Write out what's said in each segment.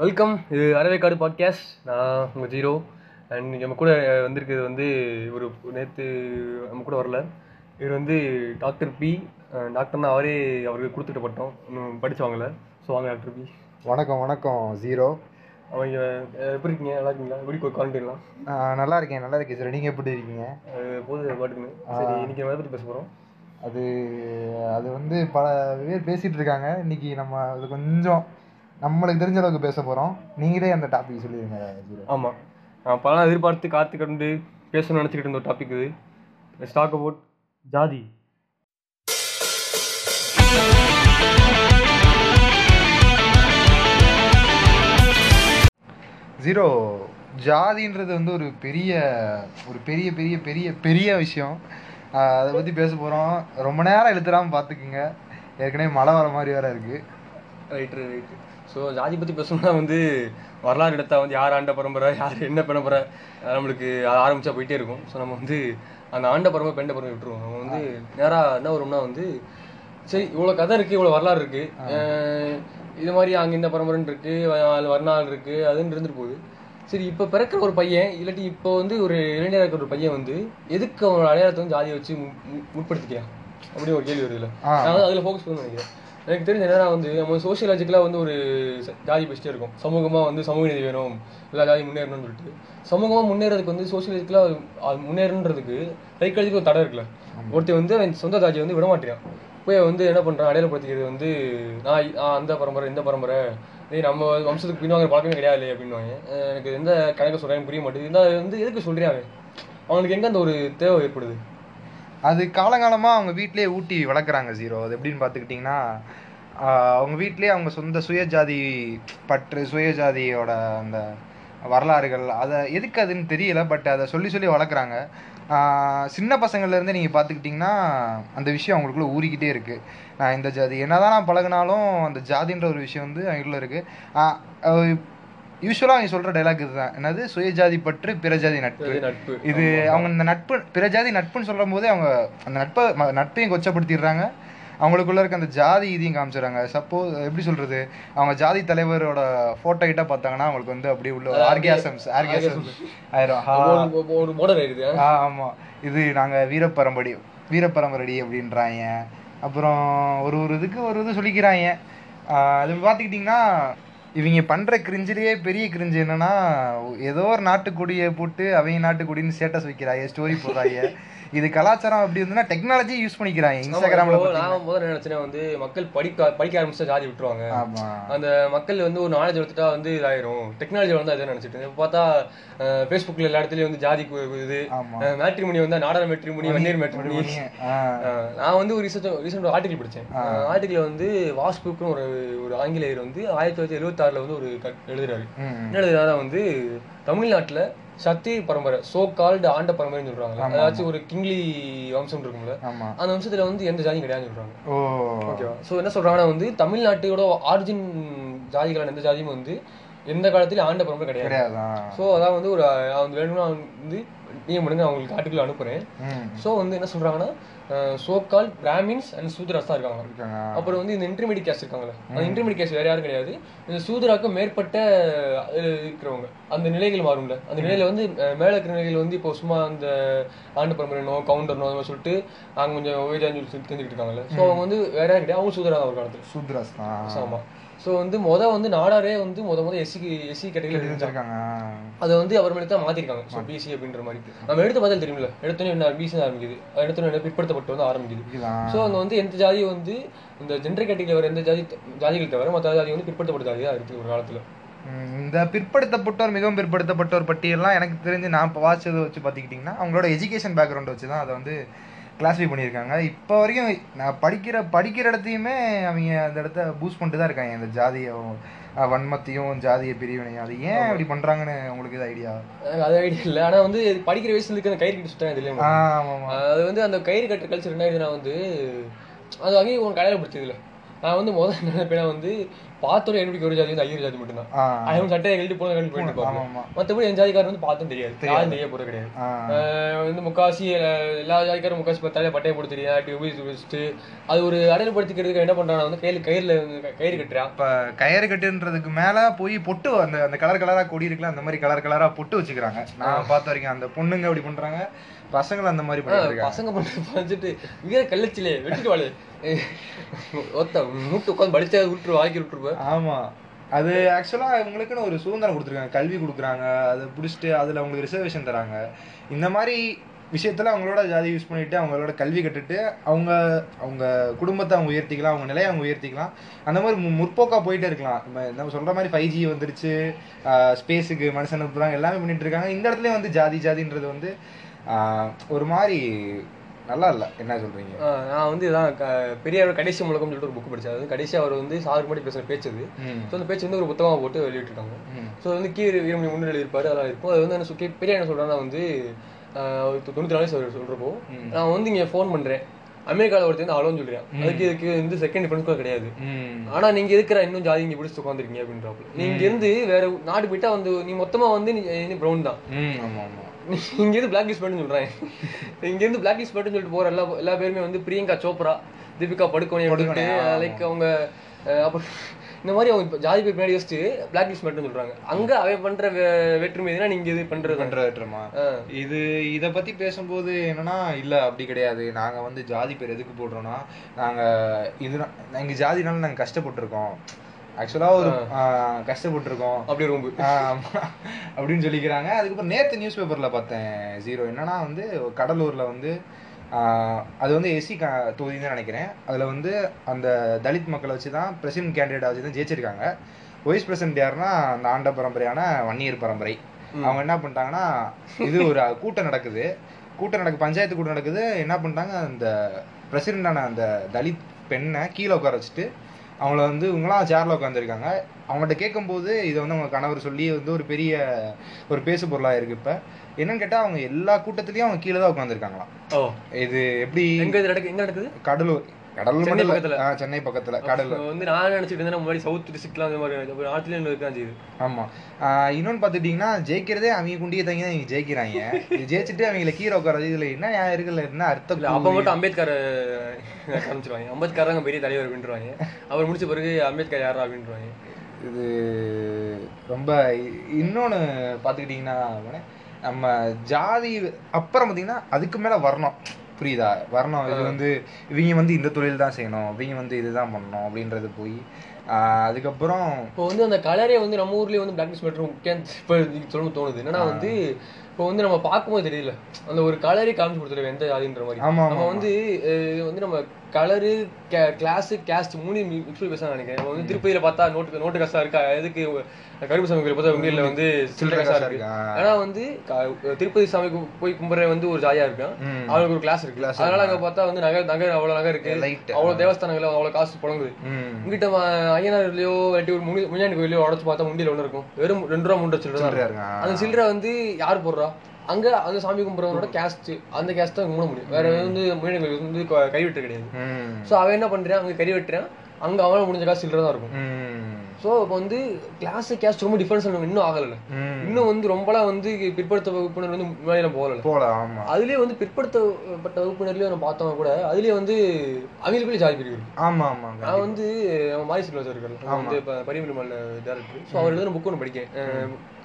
Welcome இது அறவைக்காடு podcast நான் உங்கள் ஜீரோ. அண்ட் நம்ம கூட வந்திருக்கிறது வந்து ஒரு நேற்று நம்ம கூட வரல. இவர் வந்து டாக்டர் பி டாக்டர்னா அவரே அவருக்கு கொடுத்துட்டு பட்டோம். இன்னும் படிச்சு வாங்கல. ஸோ வாங்க டாக்டர் பி வணக்கம் வணக்கம் ஜீரோ. அவங்க எப்படி இருக்கீங்க? நல்லா இருக்கீங்களா? எப்படி குவாரண்டைன்லாம் நல்லா இருக்கேன் நல்லா இருக்கேன் சார் நீங்கள் எப்படி இருக்கீங்க? போது பாட்டுக்குன்னு. சரி இன்னைக்கு நம்ம எதை பற்றி பேச போகிறோம் அது அது வந்து பல பேர் பேசிகிட்டு இருக்காங்க. இன்னைக்கு நம்ம அது கொஞ்சம் நம்மளுக்கு தெரிஞ்ச அளவுக்கு பேச போகிறோம் நீங்களே அந்த டாபிக் சொல்லிடுங்க ஆமாம் நான் பல எதிர்பார்த்து காத்து கண்டு பேசணும்னு நினச்சிக்கிட்டு இருந்த ஒரு டாபிக் இது. ஸ்டாக் அபவுட் ஜாதி. ஜீரோ ஜாதின்றது வந்து ஒரு பெரிய ஒரு பெரிய பெரிய பெரிய பெரிய விஷயம். அதை பற்றி பேச போகிறோம் ரொம்ப நேரம் இழுத்துடாமல் பார்த்துக்குங்க. ஏற்கனவே மழை வர மாதிரி வேற இருக்குது ரைட்டு ரைட்டு ஸோ ஜாதி பற்றி பேசணும்னா வந்து வரலாறு எடுத்தா வந்து யார் ஆண்ட பரம்பரை யார் என்ன பரம்பரை நம்மளுக்கு அது ஆரம்பிச்சா போயிட்டே இருக்கும். ஸோ நம்ம வந்து அந்த ஆண்ட பரம்பரை பெண்ட பரம்பரை விட்டுருவோம். நம்ம வந்து நேராக என்ன வரும்னா வந்து சரி இவ்வளோ கதை இருக்குது இவ்வளோ வரலாறு இருக்குது இது மாதிரி அங்கே இந்த பரம்பரைன்னு இருக்குது வரலாறு இருக்குது அதுன்னு இருந்துட்டு போகுது. சரி இப்போ பிறக்கிற ஒரு பையன் இல்லாட்டி இப்போ வந்து ஒரு இளைஞராக இருக்கிற ஒரு பையன் வந்து எதுக்கு அவனோட அடையாளத்தை வந்து ஜாதியை வச்சு முற்படுத்திக்கிறான்? அப்படின்னு ஒரு கேள்வி வருது இல்லை ஆ. நான் வந்து அதில் ஃபோக்கஸ் பண்ண நினைக்கிறேன். எனக்கு தெரிஞ்ச என்னன்னா வந்து நம்ம சோஷியலாஜிக்கலாக வந்து ஒரு ச- ஜாதி பேசிட்டே இருக்கும். சமூகமாக வந்து சமூக நீதி வேணும் எல்லா ஜாதி முன்னேறணும்னு சொல்லிட்டு. சமூகமாக முன்னேறதுக்கு வந்து சோஷியலாஜிக்கலாக முன்னேறணுன்றதுக்கு சைக்காலஜிக்கு ஒரு தடை இருக்குல்ல. ஒருத்தன் வந்து அவன் சொந்த ஜாதியை வந்து விட மாட்டேறான். போய் வந்து என்ன பண்ணுறான் அடையாளப்படுத்திக்கிறது வந்து நான் அந்த பரம்பரை இந்த பரம்பரை டேய் நம்ம வம்சத்துக்கு பின்வாங்க பழக்கமே கிடையாது அப்படின்னுவாங்க. அஹ் எனக்கு எந்த கணக்கு சொல்கிறேன் புரிய மாட்டேங்குது. இந்த வந்து எதுக்கு சொல்கிறேன் அவன்? அவனுக்கு எங்கே அந்த ஒரு தேவை ஏற்படுது? அது காலங்காலமாக அவங்க வீட்டிலே ஊட்டி வளர்க்குறாங்க ஜீரோ அது எப்படின்னு பார்த்துக்கிட்டிங்கன்னா அவங்க வீட்டிலே அவங்க சொந்த சுயஜாதி பற்று சுயஜாதியோட அந்த வரலாறுகள் அதை எதுக்கு அதுன்னு தெரியல பட் அதை சொல்லி சொல்லி வளர்க்குறாங்க. சின்ன பசங்கள்லேருந்து நீங்கள் பார்த்துக்கிட்டிங்கன்னா அந்த விஷயம் அவங்களுக்குள்ளே ஊறிக்கிட்டே இருக்குது நான் இந்த ஜாதி. என்னதான் நான் பழகுனாலும் அந்த ஜாதின்ற ஒரு விஷயம் வந்து அவங்களுக்குள்ள இருக்குது யூஸ்வலாக அவங்க சொல்கிற டைலாக் இதுதான். என்னது? சுயஜாதி பற்று பிற ஜாதி நட்பு. இது அவங்க இந்த நட்பு பிற ஜாதி நட்புன்னு சொல்லும் போதே அவங்க அந்த நட்பை நட்பையும் கொச்சப்படுத்திடுறாங்க. அவங்களுக்குள்ள இருக்க அந்த ஜாதி இதையும் காமிச்சிடுறாங்க. சப்போஸ் எப்படி சொல்றது? அவங்க ஜாதி தலைவரோட போட்டோ கிட்ட பார்த்தாங்கன்னா அவங்களுக்கு வந்து அப்படியே உள்ள ஆர்கியாசம்ஸ் ஆர்கியாசம்ஸ் ஆயிரும். ஆ, ஒரு- ஒரு மோடல் ஆயிடுது ஆ, ஆமா. இது நாங்க வீரப்பரம்படி வீரப்பரம்பரடி அப்படின்றாங்க அப்புறம் ஒரு ஒரு இதுக்கு ஒரு இது சொல்லிக்கிறாங்க அது பார்த்துக்கிட்டிங்கன்னா இவங்க பண்ற கிரிஞ்சிலேயே பெரிய கிரிஞ்சு என்னன்னா ஏதோ ஒரு நாட்டுக்கொடியை போட்டு அவங்க நாட்டுக்கொடின்னு ஸ்டேட்டஸ் வைக்கிறாங்க ஸ்டோரி போடுறாங்க இது கலாச்சாரம் அப்படி இருந்துன்னா டெக்னாலஜி யூஸ் பண்ணிக்கிறாங்க இன்ஸ்டாகிராம்ல நான் முதல்ல நினைச்சேன்னா வந்து மக்கள் படிக்க படிக்க ஆரம்பிச்சா ஜாதி விட்டுருவாங்க. அந்த மக்கள் வந்து ஒரு நாலேஜ் எடுத்துட்டா வந்து இதாயிரும். டெக்னாலஜி வளர்ந்தா இதை நினைச்சிட்டு. இப்ப பார்த்தா ஃபேஸ்புக்ல எல்லா இடத்துலயும் வந்து ஜாதி இது. ஆமா. மேட்ரிமணி வந்தா நாடார் மேட்ரிமணி வன்னியர் மேட்ரிமணி ஆ, நான் வந்து ஒரு ரீசெண்ட் ரீசெண்ட் ஒரு ஆர்டிகல் படித்தேன் ஆர்டிகல் வந்து வாஸ்புக்னு ஒரு ஒரு ஆங்கிலேயர் வந்து ஆயிரத்தி தொள்ளாயிரத்தி எழுபத்தாறுல வந்து ஒரு எழுதுறாரு. என்ன எழுதுறாரா வந்து தமிழ்நாட்டுல சத்திய பரம்பரை சோ கால்டு ஆண்ட பரம்பரைன்னு சொல்றாங்க அதாச்சும் ஒரு கிங்லி வம்சம் இருக்கும்ல. அந்த வம்சத்துல வந்து எந்த ஜாதியும் கிடையாதுன்னு சொல்றாங்க. ஓகேவா ஸோ என்ன சொல்றாங்கன்னா வந்து தமிழ்நாட்டோட ஆரிஜின் ஜாதிகளான எந்த ஜாதியும் வந்து எந்த காலத்திலயும் ஆண்ட பரம்பரை கிடையாது. ஸோ அதான் வந்து ஒரு அவன் வேணும்னா வந்து நீங்க பண்ணுங்க அவங்களுக்கு ஆர்டிக்கல் அனுப்புறேன். ஸோ வந்து என்ன சொல்றாங்கன்னா so called Brahmins and Shudras தான் இருக்காங்க. அப்புறம் வந்து இந்த இன்டர்மீடியட் கேஸ்ட் இருக்காங்கல்ல. அந்த இன்டர்மீடியட் கேஸ்ட் வேற யாரும் கிடையாது. இந்த சூதராக்கு மேற்பட்ட இருக்கிறவங்க. அந்த நிலைகள் மாறும்ல. அந்த நிலையில வந்து மேல இருக்கிற நிலைகள் வந்து இப்போ சும்மா அந்த ஆண்டு பரம்பரைனோ கவுண்டர்னோ அந்த மாதிரி சொல்லிட்டு அவங்க கொஞ்சம் ஓய்ஜான்னு சொல்லி தெரிஞ்சுக்கிட்டு இருக்காங்கல்ல. ஸோ அவங்க வந்து வேற யாரும் கிடையாது. அவங்க சூதரா தான் ஒரு காலத்துல. சூத்ராஸ் தான். ஆமா. ஸோ வந்து முத வந்து நாடாரே வந்து முத முத எஸ்சி எஸ்சி கேட்டகரியில் இருந்தாங்க இருக்காங்க அதை வந்து அப்புறமேட்டு தான் மாத்திருக்காங்க. ஸோ பிசி அப்படின்ற மாதிரி. நம்ம எடுத்த பதில் தெரியுமில்ல. எடுத்தோன்னே என்ன பிசி ஆரம்பிக்குது. எடுத்தோன்னே பிற்படுத்தப்பட்டு வந்து ஆரம்பிக்குது. ஸோ அங்கே வந்து எந்த ஜாதி வந்து இந்த ஜென்டர் கேட்டகரியில் வர எந்த ஜாதி ஜாதிகள் தவிர மற்ற ஜாதி வந்து பிற்படுத்தப்பட்ட ஜாதியாக இருக்குது ஒரு காலத்தில். இந்த பிற்படுத்தப்பட்டோர் மிகவும் பிற்படுத்தப்பட்டோர் பட்டியல்லாம் எனக்கு தெரிஞ்சு நான் இப்போ வாட்சதை வச்சு பார்த்துக்கிட்டிங்கன்னா அவங்களோட எஜுகேஷன் பேக்ரவுண்ட் வச்சு தான் அதை வந்து கிளாஸிஃபை பண்ணியிருக்காங்க. இப்போ வரைக்கும் நான் படிக்கிற படிக்கிற இடத்தையுமே அவங்க அந்த இடத்த பூஸ்ட் பண்ணிட்டு தான் இருக்காங்க. இந்த ஜாதிய அஹ், வன்மத்தையும் ஜாதிய பிரிவினையும். அது ஏன் அப்படி பண்ணுறாங்கன்னு உங்களுக்கு இது ஐடியா அது ஐடியா இல்லை. ஆனால் வந்து படிக்கிற வயசுல இருக்க அந்த கயிறு கட்டி சுட்டாங்க இல்லையா அது வந்து அந்த கயிறு கட்டுற கல்ச்சர் என்ன ஆகுதுன்னா வந்து அது அங்கேயும் உனக்கு கடையில் பிடிச்சது இல்லை நான் வந்து முதல்ல என்ன நினைப்பேன்னா வந்து பார்த்தோட எனக்கு ஒரு ஜாதி வந்து ஐயர் ஜாதி மட்டும்தான். அவன் சட்டையை கழட்டி போன கழட்டி போயிட்டு இருப்பாங்க மத்தபடி என் ஜாதிக்காரன் வந்து பார்த்தும் தெரியாது. யாரும் தெரிய போறது கிடையாது. வந்து முக்காசி எல்லா ஜாதிக்காரும் முக்காசி தலையில பட்டையை போட்டு தெரியாது. உபயோகிச்சு வச்சுட்டு அது ஒரு அடையாளப்படுத்திக்கிறதுக்கு என்ன பண்றான் வந்து கையில கயிறுல கயிறு கட்டுறான் இப்ப கயிறு கட்டுன்றதுக்கு மேல போய் பொட்டு அந்த அந்த கலர் கலரா கொடி இருக்குல்ல அந்த மாதிரி கலர் கலரா பொட்டு வச்சுக்கிறாங்க. நான் பார்த்த வரைக்கும் அந்த பொண்ணுங்க அப்படி பண்றாங்க. பசங்க அந்த மாதிரி பண்ணிட்டு பசங்க பண்ண பண்ணிட்டு வீர கள்ளச்சிலே வெட்டிட்டு வாழு ஒத்த மூட்டு உட்காந்து படிச்சா விட்டுரு வாங்கி விட்டுருப்ப ஆமா. அது ஆக்சுவலா இவங்களுக்குன்னு ஒரு சுதந்திரம் கொடுத்துருக்காங்க. கல்வி கொடுக்குறாங்க. அதை பிடிச்சிட்டு அதுல அவங்களுக்கு ரிசர்வேஷன் தராங்க. இந்த மாதிரி விஷயத்துல அவங்களோட ஜாதி யூஸ் பண்ணிட்டு அவங்களோட கல்வி கட்டுட்டு அவங்க அவங்க குடும்பத்தை அவங்க உயர்த்திக்கலாம் அவங்க நிலையை அவங்க உயர்த்திக்கலாம். அந்த மாதிரி மு- முற்போக்கா போயிட்டே இருக்கலாம். நம்ம நம்ம சொல்ற மாதிரி ஃபைவ் ஜி வந்துருச்சு. ஸ்பேஸுக்கு மனுஷன் அனுப்புறாங்க எல்லாமே பண்ணிட்டு இருக்காங்க. இந்த இடத்துல வந்து ஜாதி ஜாதின்றது வந்து ஒரு மாதிரி நல்லா இல்ல. என்ன சொல்றீங்க? நான் வந்து இதான் பெரியாரோட கடைசி முழக்கம்னு சொல்லிட்டு ஒரு புக் படிச்சேன். அது கடைசி அவர் வந்து சாருக்கு முன்னாடி பேசுற பேச்சு அது. ம். ஸோ அந்த பேச்சு வந்து ஒரு புத்தகமா போட்டு வெளியிட்டிருக்காங்க. ஸோ வந்து கீழே வீரமணி முன்னிலை இருப்பாரு அதெல்லாம் இருக்கும். அது வந்து என்ன சொல்லி பெரியார் என்ன சொல்றாருன்னா வந்து தொண்ணூத்தி நாலு சொல்றப்போ. நான் வந்து இங்க ஃபோன் பண்றேன். அமெரிக்காவில் ஒருத்தர் அலோன்னு சொல்றேன் அதுக்கு இதுக்கு வந்து செகண்ட் டிஃபரன்ஸ் கூட கிடையாது. ம். ஆனா நீங்க இருக்கிற இன்னும் ஜாதி இங்க பிடிச்சி உட்காந்துருக்கீங்க அப்படின்றாப்புல. நீங்க இருந்து வேற நாடு போயிட்டா வந்து நீ மொத்தமா வந்து நீ ப்ரௌன் தான். ம். ஆமா. ஆமா நீ இங்க இருந்து பிளாக் லிஸ்ட் பண்ணு சொல்றேன். இங்க இருந்து பிளாக் லிஸ்ட் பண்ணு சொல்லிட்டு போற எல்லா எல்லா பேருமே வந்து பிரியங்கா சோப்ரா தீபிகா படுகோனே, ஆமா. லைக் அவங்க அப்புறம் இந்த மாதிரி அவங்க இப்ப ஜாதி பேர் பின்னாடி யோசிச்சு பிளாக் லிஸ்ட் மட்டும் சொல்றாங்க. அங்க அவன் பண்ற வே- வேற்றுமை எதுனா நீங்க இது பண்றது பண்றமா ஆஹ். இது இத பத்தி பேசும்போது என்னன்னா இல்ல அப்படி கிடையாது. நாங்க வந்து ஜாதி பேர் எதுக்கு போடுறோம்னா நாங்க இது எங்க ஜாதினால நாங்க கஷ்டப்பட்டிருக்கோம். ஆக்சுவலா ஒரு கஷ்டப்பட்டிருக்கோம். அப்படி ரொம்ப. அப்படின்னு சொல்லிக்கிறாங்க. அதுக்கப்புறம் நேத்து நியூஸ் பேப்பர்ல பார்த்தேன் ஜீரோ என்னன்னா வந்து கடலூர்ல வந்து அது வந்து எஸ்சி தொகுதி தான் நினைக்கிறேன். அதுல வந்து அந்த தலித் மக்களை வச்சு தான் பிரசிடென்ட் கேண்டிடேட் வச்சு தான் ஜெயிச்சிருக்காங்க. வைஸ் பிரசிடென்ட் யாருன்னா அந்த ஆண்ட பரம்பரையான வன்னியர் பரம்பரை. அவங்க என்ன பண்ணிட்டாங்கன்னா இது ஒரு கூட்டம் நடக்குது. கூட்டம் நடக்கு பஞ்சாயத்து கூட்டம் நடக்குது. என்ன பண்ணிட்டாங்க அந்த பிரசிடென்டான அந்த தலித் பெண்ணை கீழே உட்கார வச்சுட்டு அவங்கள வந்து இவங்களாம் சேர்ல உட்காந்துருக்காங்க அவங்கள்ட்ட கேட்கும்போது இதை வந்து அவங்க கணவர் சொல்லி வந்து ஒரு பெரிய ஒரு பேசு பொருளா இருக்கு இப்ப. என்னன்னு கேட்டா அவங்க எல்லா கூட்டத்திலயும் அவங்க கீழே தான் உட்காந்துருக்காங்களாம் ஓ. இது எப்படி? எங்க இது நடக்கு எங்க நடக்குது? கடலூர். சென்னை மட்டும். பக்கத்துல. சென்னை பக்கத்துல இப்ப வந்து நான் நினைச்சிட்டு இருந்தேன் முன்னாடி சவுத் டிஸ்ட்ரிக்ட்லாம் அந்த மாதிரி நார்த்ல இருக்கான் செய்யுது. ஆமா. இன்னொன்னு பாத்துட்டீங்கன்னா ஜெயிக்கிறதே அவங்க குண்டியை தங்கி தான் ஜெயிக்கிறாங்க. ஜெயிச்சுட்டு அவங்களை கீழே உட்கார இதுல என்ன நியாயம் இருக்குல்ல என்ன அர்த்தம் அப்ப மட்டும் அம்பேத்கர் காமிச்சிருவாங்க. அம்பேத்கர் தான் பெரிய தலைவர் அப்படின்றாங்க அவர் முடிச்ச பிறகு அம்பேத்கர் யாரா அப்படின்றாங்க இது ரொம்ப இன்னொன்னு பாத்துக்கிட்டீங்கன்னா நம்ம ஜாதி அப்புறம் பாத்தீங்கன்னா அதுக்கு மேல வரணும். புரியுதா? வரணும். இது வந்து இவங்க வந்து இந்த தொழில் தான் செய்யணும். இவங்க வந்து இதுதான் பண்ணணும் அப்படின்றது போய் அதுக்கப்புறம் இப்போ வந்து அந்த கலரே வந்து நம்ம ஊர்லயே வந்து பிளாக் மேட்டர் முக்கியம். இப்போ சொல்லணும் தோணுது. என்னன்னா வந்து இப்போ வந்து நம்ம பார்க்கும்போது தெரியல அந்த ஒரு கலரே காமிச்சு கொடுத்துருவேன் எந்த ஜாதின்ற மாதிரி. நம்ம வந்து வந்து நம்ம கலரு கிளாஸ் கேஸ்ட் மூணு மிக்ஸ் பேச நினைக்கிறேன். வந்து திருப்பதியில பார்த்தா நோட்டு நோட்டு காசா இருக்கா? எதுக்கு கருப்பு சாமி கோயில் பார்த்தா உங்க வந்து சில்லறை காசா இருக்கு. இருக்கா? ஆனா வந்து க- திருப்பதி சாமிக்கு போய் கும்பிடுற வந்து ஒரு ஜாதியா இருக்கான் ம். அவனுக்கு ஒரு கிளாஸ் இருக்கு. அதனால அங்க பார்த்தா வந்து நகை நகை அவ்வளவு நகை இருக்கு. அவ்வளவு தேவஸ்தானங்கள் அவ்வளவு காசு புழங்குது. ம- ஐயனார்லயோ இல்லாட்டி ஒரு முனி முனியாண்டி கோயிலையோ உடச்சு பார்த்தா முண்டியில ஒண்ணு இருக்கும். வெறும் ரெண்டு ரூபா மூன்று சில்லறை தான் இருக்கும். இருக்கா? அந்த சில்லறை வந்து யார் போடுறா? அங்க அந்த சாமி கும்பிடுறவனோட கேஸ்ட் அந்த கேஸ்ட் தான் மூட முடியும். வேற வந்து கோயில் வந்து க- கைவிட்டு கிடையாது. சோ அவன் என்ன பண்றான்? அங்க கறி வெட்டுறான். அங்க அவன முடிஞ்ச காசு சில்லறை தான் இருக்கும். சோ இப்போ வந்து கிளாஸ் கேஸ்ட் ரொம்ப டிஃபரன்ஸ் இன்னும் ஆகல. இன்னும் வந்து ரொம்பலாம் வந்து பிற்படுத்த வகுப்பினர் வந்து முன்னாடி போகல போல ஆமா. அதுலயே வந்து பிற்படுத்தப்பட்ட வகுப்பினர்லயும் நம்ம பார்த்தோம்னா கூட அதுலயே வந்து அவங்களுக்குள்ளே ஜாதி பிரிவு இருக்கு. ஆமா ஆமா நான் வந்து நம்ம மாரி சில்வாசர் இருக்காரு வந்து இப்போ பரிமளமல்ல டேரக்டர் ஸோ அவர் எழுதின புக் ஒன்று படிக்கேன்.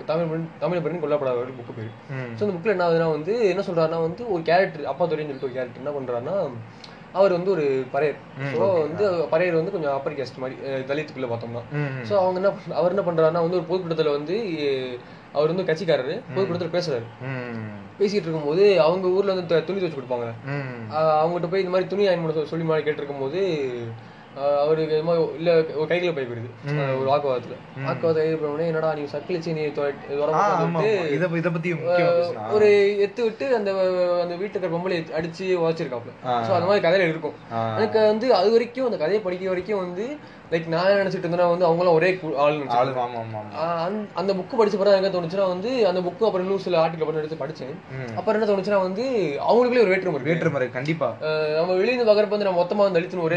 தமிழ் தமிழ் பெண் கொல்லப்படாத ஒரு புக்கு பேர். ஸோ அந்த புக்கில் என்ன ஆகுதுன்னா வந்து என்ன சொல்றாருன்னா வந்து ஒரு கேரக்டர் அப்பா துறைன்னு சொல்லிட்டு ஒரு கேரக்டர் என்ன பண்றாருன்னா அவர் வந்து ஒரு பறையர். ஸோ வந்து பறையர் வந்து கொஞ்சம் அப்பர் கேஸ்ட் மாதிரி தலித்துக்குள்ள பார்த்தோம்னா. ஸோ அவங்க என்ன அவர் என்ன பண்றாருன்னா வந்து ஒரு பொதுக்கூட்டத்துல வந்து அவர் வந்து கட்சிக்காரரு. பொதுக்கூட்டத்துல பேசுறாரு. பேசிட்டு இருக்கும்போது அவங்க ஊர்ல வந்து துணி துவச்சு கொடுப்பாங்க. அவங்ககிட்ட போய் இந்த மாதிரி துணி அயன் பண்ண சொல்லி மாதிரி கேட்டிருக்கும் போது அவருக்கு இது மாதிரி இல்ல ஒரு கைகளை போய் போயிருது ஆஹ் ஒரு வாக்குவாதத்துல. வாக்குவாதம் இது பண்ண என்னடா நீ சக்கிலிச்சு நீ இது பத்தி. ஒரு எத்து விட்டு அந்த அந்த வீட்டுக்கு பொம்பளை அடிச்சு உதச்சிருக்காப்ல ஆ. சோ அந்த மாதிரி கதையில இருக்கும். எனக்கு வந்து அது வரைக்கும் அந்த கதையை படிக்க வரைக்கும் வந்து லைக் நான் நினைச்சிட்டு இருந்தேன்னா வந்து அவங்களாம் ஒரே ஆள் அந்த- புக்கு படிச்ச பிறகு எனக்கு தோணுச்சுன்னா வந்து அந்த புக்கு அப்புறம் இன்னும் சில ஆர்டிகல் பண்ணி எடுத்து படிச்சேன். அப்புறம் என்ன தோணுச்சுன்னா வந்து அவங்களுக்குள்ளே ஒரு வேற்றுமை இருக்கு. வேற்றுமுறை கண்டிப்பா. நம்ம வெளியில இருந்து பாக்குறப்ப வந்து நம்ம மொத்தமா வந்து தலித்துன்னு ஒரே.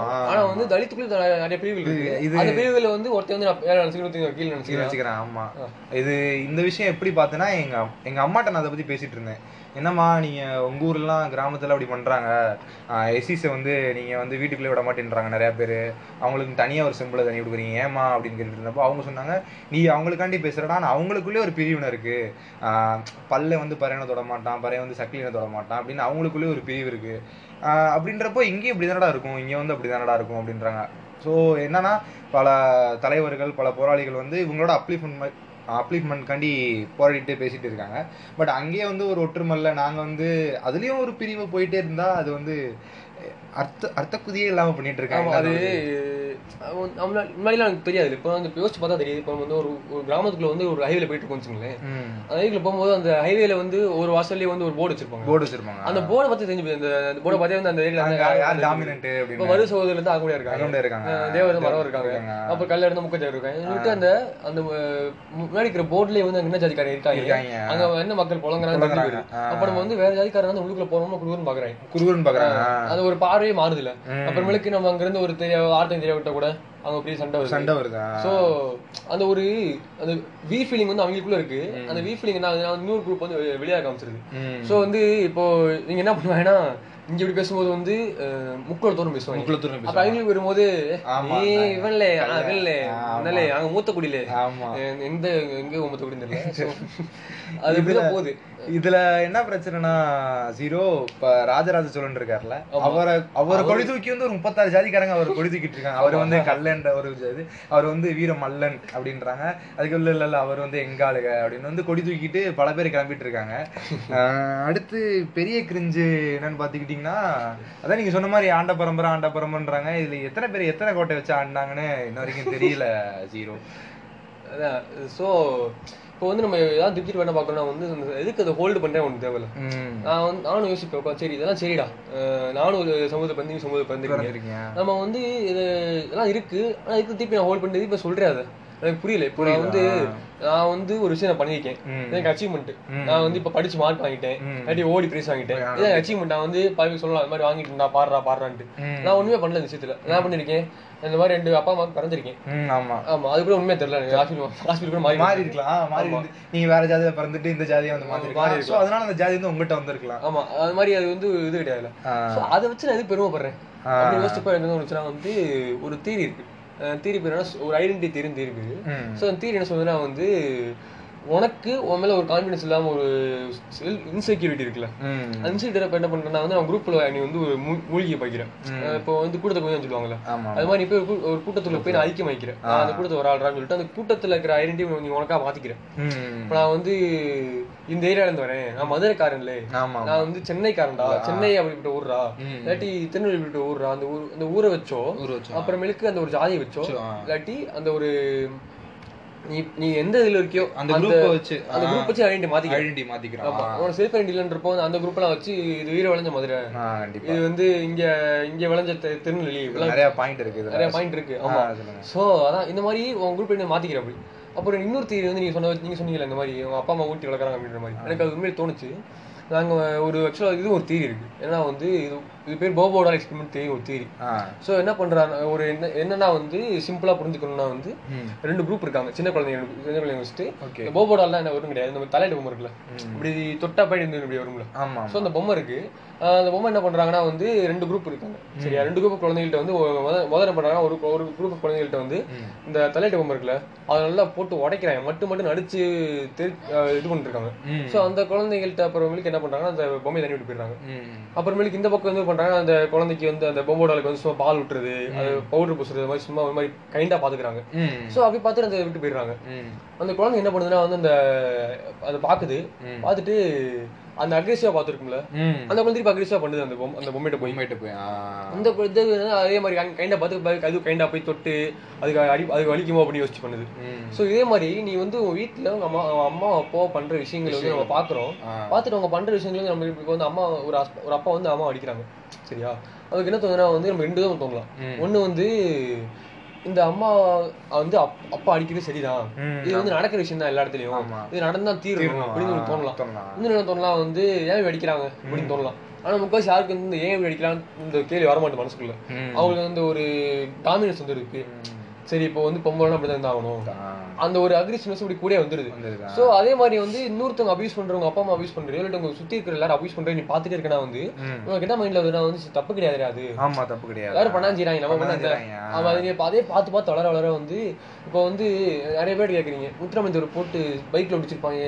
ஆனா வந்து தலித்துக்குள்ள நிறைய- பிரிவுகள் இருக்கு. இது- அந்த பிரிவுகளை வந்து ஒருத்தர் வந்து நான் நினைச்சுக்கிறேன். கீழே நினைச்சுக்கிறேன் ஆமா. இது இந்த விஷயம் எப்படி பார்த்தேன்னா எங்க எங்க அம்மாட்ட நான் அதை பத்தி பேசிட்டு இருந்தேன். என்னம்மா நீங்கள் உங்கள் ஊர்லாம் கிராமத்தில் அப்படி பண்ணுறாங்க எஸ்சிஸை வந்து நீங்கள் வந்து வீட்டுக்குள்ளே விட மாட்டேன்றாங்க நிறையா பேர். அவங்களுக்கு தனியாக ஒரு சிம்பிளை தனி கொடுக்குறீங்க. ஏமா அப்படின்னு கேட்டுட்டு இருந்தப்போ அவங்க சொன்னாங்க நீ அவங்களுக்காண்டி பேசுகிறடா நான் அவங்களுக்குள்ளே ஒரு பிரிவினை இருக்குது பல்ல வந்து பறையனை தொட மாட்டான் பறையன் வந்து சக்லினை தொட மாட்டான் அப்படின்னு அவங்களுக்குள்ளே ஒரு பிரிவு இருக்குது அப்படின்றப்போ இங்கேயும் இப்படி தானடா இருக்கும்? இங்கே வந்து அப்படி தானடா இருக்கும்? அப்படின்றாங்க. ஸோ என்னன்னா பல தலைவர்கள் பல போராளிகள் வந்து இவங்களோட அப்ளிஃபன் அப்ளிஃப்மெண்ட்காண்டி போராடிட்டு பேசிட்டு இருக்காங்க. பட் அங்கேயே வந்து ஒரு ஒற்றுமல்ல. நாங்க வந்து அதுலயும் ஒரு பிரிவு போயிட்டே இருந்தா அது வந்து அர்த்த அர்த்த குதியே இல்லாம பண்ணிட்டு இருக்காங்க அது முன்னாடிலாம் எனக்கு தெரியாது. இப்போ வந்து யோசிச்சு பார்த்தா தெரியுது. இப்போ வந்து ஒரு ஒரு கிராமத்துக்குள்ள வந்து ஒரு ஹைவேல போயிட்டு இருக்கோம்னு அந்த ஹைவேல போகும்போது அந்த ஹைவேல வந்து ஒரு வாசல்லயே வந்து ஒரு போர்டு வச்சிருப்பாங்க. போர்டு வச்சிருப்பாங்க. அந்த போர்டை பத்தி தெரிஞ்சு போய் அந்த போர்டை பார்த்தே வந்து அந்த ஏரியால டாமினன்ட் இப்போ வரு சகோதரர் இருந்து ஆகக்கூடிய இருக்காங்க. இருக்காங்க. தேவர் மரம் இருக்காங்க. அப்புறம் கல்ல இருந்து முக்கச்சார் இருக்காங்க அந்த அந்த முன்னாடி இருக்கிற போர்ட்லயே வந்து என்ன ஜாதிக்காரங்க இருக்காங்க. அங்க என்ன மக்கள் புலங்குறாங்க. அப்ப நம்ம வந்து வேற ஜாதிக்காரங்க வந்து உள்ளுக்குள்ள போனோம்னா குடுக்குன்னு பாக்குறாங்க. குருவன் பாக்குறாங்க. அது ஒரு பார்வையே மாறுது இல்ல. அப்புறமேலுக்கு நம்ம அங்க இருந்து ஒரு தெரிய வார்த்தை தெரிய விட்ட கூட அவங்க அப்படியே சண்டை வருது. சண்டை வருதா? சோ அந்த ஒரு அந்த வீ ஃபீலிங் வந்து அவங்களுக்குள்ள இருக்கு. அந்த வீ ஃபீலிங் என்ன ஆகுதுன்னா, இன்னொரு குரூப் வந்து வெளியாக காமிச்சிருது. சோ வந்து இப்போ நீங்க என்ன பண்ணுவாங்கன்னா இங்க இப்படி பேசும்போது வந்து அஹ், முக்குள தோறும் பேசுவாங்க. முக்குளத்தூர்னு அப்ப அவங்களுக்கு வரும்போது. நீ இவன்லே ஆமா. இவன்லே அங்க மூத்த குடியிலே எந்த எங்க மூத்த குடி தெரியல. So, அது இப்படிதான் போகுது. இதுல என்ன பிரச்சனைனா ஜீரோ இப்ப ராஜராஜ சோழன் இருக்காருல்ல அவரை அவரை கொடி தூக்கி வந்து ஒரு முப்பத்தாறு ஜாதிக்காரங்க அவர் கொடி தூக்கிட்டு இருக்காங்க. அவர் வந்து கல்லன்ற ஒரு இது. அவர் வந்து வீர மல்லன் அப்படின்றாங்க. அதுக்கு இல்ல இல்ல அவர் வந்து எங்க ஆளுக அப்படின்னு வந்து கொடி தூக்கிட்டு பல பேர் கிளம்பிட்டு இருக்காங்க. அடுத்து பெரிய கிரிஞ்சு என்னன்னு பாத்துக்கிட்டீங்கன்னா அதான் நீங்க சொன்ன மாதிரி ஆண்ட பரம்பரை ஆண்ட பரம்பரைன்றாங்க. இதுல எத்தனை பேர் எத்தனை கோட்டை வச்சு ஆண்டாங்கன்னு இன்ன வரைக்கும் தெரியல ஜீரோ. அதான் சோ இப்போ வந்து நம்ம ஏதாவது திருப்தி பண்ண பார்க்கணும்னா வந்து எதுக்கு அதை ஹோல்டு பண்றேன் ஒன்று தேவையில்ல. நான் வந்து நானும் யோசிப்பேன் சரி இதெல்லாம் சரிடா. நானும் ஒரு சமூகத்தை பந்தி சமூகத்தை இருக்கீங்க. நம்ம வந்து இது இதெல்லாம் இருக்கு. ஆனா இதுக்கு திருப்பி நான் ஹோல்ட் பண்ணி இப்ப சொல்றேன் அதை. எனக்கு புரியல. இப்போ நான் வந்து நான் வந்து ஒரு விஷயம் நான் பண்ணியிருக்கேன். எனக்கு அச்சீவ்மெண்ட் நான் வந்து இப்ப படிச்சு மார்க் வாங்கிட்டேன். இல்லாட்டி ஓடி பிரைஸ் வாங்கிட்டேன். இது அச்சீவ்மெண்ட் நான் வந்து பதவி சொல்லலாம் அது மாதிரி வாங்கிட்டு நான் பாடுறா பாடுறான்ட்டு. நான் ஒண்ணுமே பண்ணல இந்த விஷயத்துல. என்ன பண்ணிருக்கேன் இந்த மாதிரி ரெண்டு அப்பா அம்மா பிறந்திருக்கேன். ஆமா. ஆமா அது கூட உண்மையா தெரியல. எனக்கு ஹாஸ்பிட்டல் ஹாஸ்பிட்டல் கூட மாறி மாறி இருக்கலாம் மாறி நீங்க வேற ஜாதியில பிறந்துட்டு இந்த ஜாதியை வந்து மாறி மாறி சோ அதனால அந்த ஜாதி வந்து உங்ககிட்ட வந்திருக்கலாம். ஆமா அது மாதிரி அது வந்து இது கிடையாது அதை வச்சு நான் எதுக்கு பெருமைப்படுறேன். அப்படி யோசிச்சப்ப எனக்கு வந்து ஒரு தீரி இருக்கு. தீரி பேர் ஒரு ஐடென்டிட்டி தீரின்னு தீரி பேரு. ஸோ அந்த தீரி என்ன சொல்லுதுன்னா வந்து உனக்கு உன் மேல ஒரு கான்ஃபிடன்ஸ் இல்லாம ஒரு இன்செக்யூரிட்டி இருக்குல்ல. இன்செக்யூரிட்டி என்ன பண்றேன்னா வந்து நான் குரூப்ல நீ வந்து ஒரு மூ- மூழ்கி வைக்கிறேன் இப்போ வந்து கூட்டத்தை கொஞ்சம் சொல்லுவாங்கல்ல. அது மாதிரி போய் ஒரு கூட்டத்துல போய் நான் ஐக்கியம் வைக்கிறேன் அந்த கூட்டத்தை ஒரு ஆள்றான்னு சொல்லிட்டு அந்த கூட்டத்துல இருக்கிற ஐடென்டிட்டி நீ உனக்கா மாத்திக்கிறேன். இப்போ நான் வந்து இந்த ஏரியால இருந்து வரேன். நான் மதுரைக்காரன்ல. நான் வந்து சென்னைக்காரன்டா. சென்னை அப்படிப்பட்ட ஊர்ரா. இல்லாட்டி திருநெல்வேலி அப்படிப்பட்ட ஊர்ரா? அந்த ஊர் அந்த ஊரை வச்சோ. அப்புறமேலுக்கு அந்த ஒரு ஜாதியை வச்சோ. இல்லாட்டி அந்த ஒரு நீ நீ எந்த இதுல இருக்கியோ அந்த குரூப்பை வச்சு அந்த குரூப் வச்சு ஐடென்டி மாத்திக்க. ஐடென்டி மாத்திக்கிறோம் ஆமா. உனக்கு செல்ஃப் ஐடென்டிலன்றப்போ அந்த குரூப் எல்லாம் வச்சு இது வீர விளைஞ்ச மதுரை. இது வந்து இங்க இங்க விளைஞ்ச திருநெல்வேலி நிறைய பாயிண்ட் இருக்கு நிறைய பாயிண்ட் இருக்கு. ஆமா. சோ அதான் இந்த மாதிரி உங்க குரூப் என்ன மாத்திக்கிற அப்படி. அப்புறம் இன்னொரு தீரி வந்து நீங்க சொன்ன நீங்க சொன்னீங்கல்ல இந்த மாதிரி உங்க அப்பா அம்மா ஊட்டி வளர்க்குறாங்க அப்படின்ற மாதிரி. எனக்கு அது உண்மையில தோணுச்சு. நாங்க ஒரு ஆக்சுவலா இது ஒரு தீரி இருக்கு. ஏன்னா வந்து இது இது பேர் போபோடால் எக்ஸ்பெரிமெண்ட் தேரி ஒரு தீரி. சோ என்ன பண்றாங்க ஒரு என்ன என்னன்னா வந்து சிம்பிளா புரிஞ்சுக்கணும்னா வந்து. ரெண்டு குரூப் இருக்காங்க. சின்ன குழந்தைங்க சின்ன குழந்தைங்க வச்சுட்டு ஓகே இந்த போபோடால் என்ன வரும் கிடையாது. இந்த தலையில பொம்மை இருக்குல்ல. இப்படி தொட்டா போய் இப்படி வரும்ல. ஸோ அந்த பொம்மை இருக்கு. அந்த பொம்மை என்ன பண்றாங்கன்னா வந்து ரெண்டு குரூப் இருக்காங்க. சரியா? ரெண்டு குரூப் குழந்தைகள்ட்ட வந்து முதல்ல பண்றாங்கன்னா ஒரு ஒரு குரூப் குழந்தைகள்ட்ட வந்து. இந்த தலையிட்ட பொம்மை இருக்குல்ல அதை நல்லா போட்டு உடைக்கிறாங்க. மட்டும் மட்டும் நடிச்சு இது ம். ஸோ அந்த குழந்தைகள்ட்ட அப்புறமேலுக்கு என்ன பண்றாங்கன்னா அந்த பொம்மையை தண்ணி விட்டு போயிடுறாங்க. அப்புறமேலுக்கு இந்த பக்கம் வந்து பண்றாங்க அந்த குழந்தைக்கு வந்து அந்த பொம்மைடாலுக்கு வந்து சும்மா பால் விட்டுறது அது பவுடர் பூசுறது அது மாதிரி சும்மா ஒரு மாதிரி கைண்டா பாத்துக்கிறாங்க ம். ஸோ அப்படி பார்த்துட்டு அந்த விட்டு போயிடுறாங்க. அந்த குழந்தை என்ன பண்ணுதுன்னா வந்து அந்த அதை பாக்குது. பார்த்துட்டு அந்த அக்ரெசிவா பார்த்துருக்கும்ல ம். அந்த குழந்தை திருப்பி அக்ரெசிவா பண்ணுது அந்த பொம்மை அந்த பொம்மைட்ட போய் உண்மையிட்ட போய். அந்த இது அதே மாதிரி கைண்டா பார்த்து அது கைண்டா போய் தொட்டு அதுக்கு அடி அதுக்கு வலிக்குமோ அப்படின்னு யோசிச்சு பண்ணுது. ஸோ இதே மாதிரி நீ வந்து உங்க வீட்டுல உங்க அம்மா அம்மா அப்பா பண்ற விஷயங்களை வந்து நம்ம பாக்குறோம் ஆ. பார்த்துட்டு அவங்க பண்ற விஷயங்களை வந்து நம்ம இப்போ வந்து அம்மா ஒரு ஒரு அப்பா வந்து அம்மா அடிக்கிறாங்க சரியா அதுக்கு என்ன தோணுதுன்னா வந்து நம்ம ரெண்டு தான் தோணலாம். ஒண்ணு வந்து இந்த அம்மா வந்து அப்- அப்பா அடிக்கிறது சரிதான். இது வந்து நடக்கிற விஷயம் தான் எல்லா இடத்துலயும். இது நடந்தா தீரணும், அப்படின்னு தோணலாம். இன்னும் தோணலாம் வந்து ஏன் அடிக்கிறாங்க அப்படின்னு தோணலாம். ஆனா முக்காசி யாருக்கு வந்து ஏன் அடிக்கிறாங்க இந்த கேள்வி வரமாட்டேன் மனசுக்குள்ள. அவங்களுக்கு வந்து ஒரு வந்து இருக்கு. சரி இப்போ வந்து பொம்பளைனா அப்படிதான் இருந்தாகணும் ஆ, அந்த ஒரு அக்ரிஷனஸ் இப்படி கூட வந்துருது? சோ அதே மாதிரி வந்து இன்னொருத்தவங்க அபியூஸ் பண்றவங்க அப்பா அம்மா அபியூஸ் பண்றீங்க இல்லாட்டி உங்க சுத்தி இருக்கிற எல்லாரும் அபியூஸ் பண்றீங்க நீ பாத்துட்டே இருக்கனா வந்து. உனக்கு என்ன மைண்ட்ல வந்து சரி, தப்பு கிடையாது அது ஆமா தப்பு கிடையாது எல்லாரும் பண்ணாஞ்சிராங்க நம்ம பண்ண பண்ணாஞ்சிராங்க. அவன் அதே அதே பார்த்து பார்த்து வளர வளர வந்து இப்போ வந்து நிறைய பேர் கேக்குறீங்க முத்துராமன் போட்டு பைக்ல முடிச்சிருப்பாங்க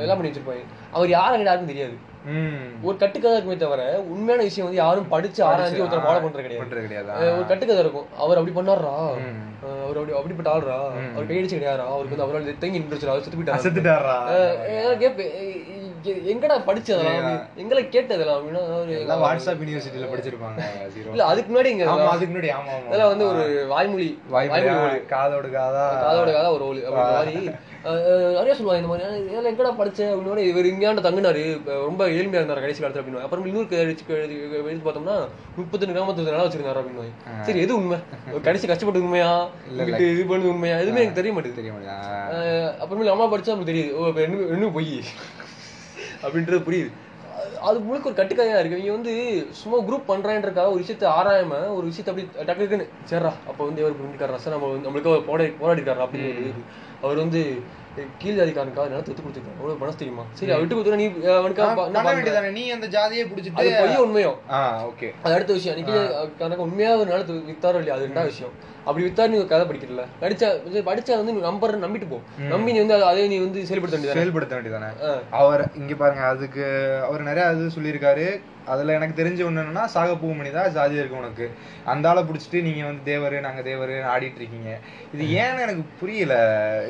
எல்லாம் பண்ணி வச்சிருப்பாங்க அவர் யாரும் யாருக்கும் தெரியாது. ஒரு கட்டுக்கதை இருக்குமே தவிர உண்மையான விஷயம் வந்து யாரும் படிச்சு ஆராய்ச்சி ஒருத்தர் ஃபாலோ பண்றது கிடையாது. ஒரு கட்டுக்கதை இருக்கும். அவர் அப்படி பண்ணாரா அவர் அப்படி அப்படிப்பட்ட ஆள்ரா? அவர் கையடிச்சு கிடையாரா அவருக்கு வந்து அவரால் தேங்கி நின்றுச்சு அவர் செத்து போயிட்டாரா? கேப்பேன் எங்கடா படிச்சதெல்லாம் எங்களை கேட்டதெல்லாம் அப்படின்னா வாட்ஸ்அப் யூனிவர்சிட்டில படிச்சிருப்பாங்க. இல்ல அதுக்கு முன்னாடி இங்க அதுக்கு முன்னாடி ஆமா இதெல்லாம் வந்து ஒரு வாய்மொழி வாய்மொழியா? காதோடு காதா. காதோட காதா ஒரு ஒளி மாதிரி. நிறைய சொல்லுவாங்க இந்த மாதிரி. "அஹ், இதெல்லாம் எங்கடா படிச்சேன் அப்படின்னு இவர் இங்கேயாண்ட தங்கினாரு. ரொம்ப ஏழ்மையா இருந்தாரு கடைசி காலத்துல அப்படின்னு. அப்புறம் இன்னொரு எழுதி பார்த்தோம்னா முப்பத்தெண்டு கிராமத்து நல்லா வச்சிருந்தாரு அப்படின்னு. சரி எது உண்மை? கடைசி கஷ்டப்பட்டு உண்மையா? இது பண்ணது உண்மையா? எதுவுமே எனக்கு தெரிய மாட்டேங்குது. தெரிய மாட்டேங்குதா? அப்புறமேல அம்மா படிச்சா நமக்கு தெரியுது. என்ன பொய். அப்படின்றது புரியுது. அது- முழுக்க ஒரு கட்டுக்கதையா இருக்கு. இவங்க வந்து சும்மா குரூப் பண்றான்றக்காக ஒரு விஷயத்த ஆராயாம ஒரு விஷயத்த அப்படி டக்கு டக்குன்னு சரிடா அப்போ வந்து அவர் புரிஞ்சுக்காரா சார் நம்ம நம்மளுக்கு அவர் போட போராடி இருக்காரா அப்படின்னு. அவர் வந்து கீழ் ஜாதிக்காரனுக்காக நிலத்தை விட்டு கொடுத்துருக்காரு. அவ்வளவு மனசு தெரியுமா? சரி விட்டு கொடுத்தா நீ அவனுக்கு ஆ, பண்ண வேண்டியதானே நீ அந்த ஜாதியை புடிச்சிட்டு பொய்யோ உண்மையோ? ஆ ஓகே. அது அடுத்த விஷயம். அன்னைக்கு கணக்கு உண்மையா ஒரு நிலத்து வித்தாரோ இல்லையா? அது ரெண்டாவது விஷயம். அப்படி வித்தாரு நீ கதை படிக்கிறல. படிச்சா சரி, படிச்சா வந்து நீ நம்பர் நம்பிட்டு போ. நம்பி நீ வந்து அதை- நீ வந்து செயல்படுத்த வேண்டியது செயல்படுத்த வேண்டியதானே அவர் இங்க பாருங்க அதுக்கு அவர் நிறைய இது சொல்லியிருக்காரு. அதுல எனக்கு தெரிஞ்ச ஒண்ணு என்னன்னா சாக பூமணி தான் ஜாதியா இருக்கு உனக்கு. அந்த ஆளை பிடிச்சிட்டு நீங்க வந்து தேவரு நாங்க தேவரு ஆடிட்டு இருக்கீங்க. இது ஏன்னு எனக்கு புரியல.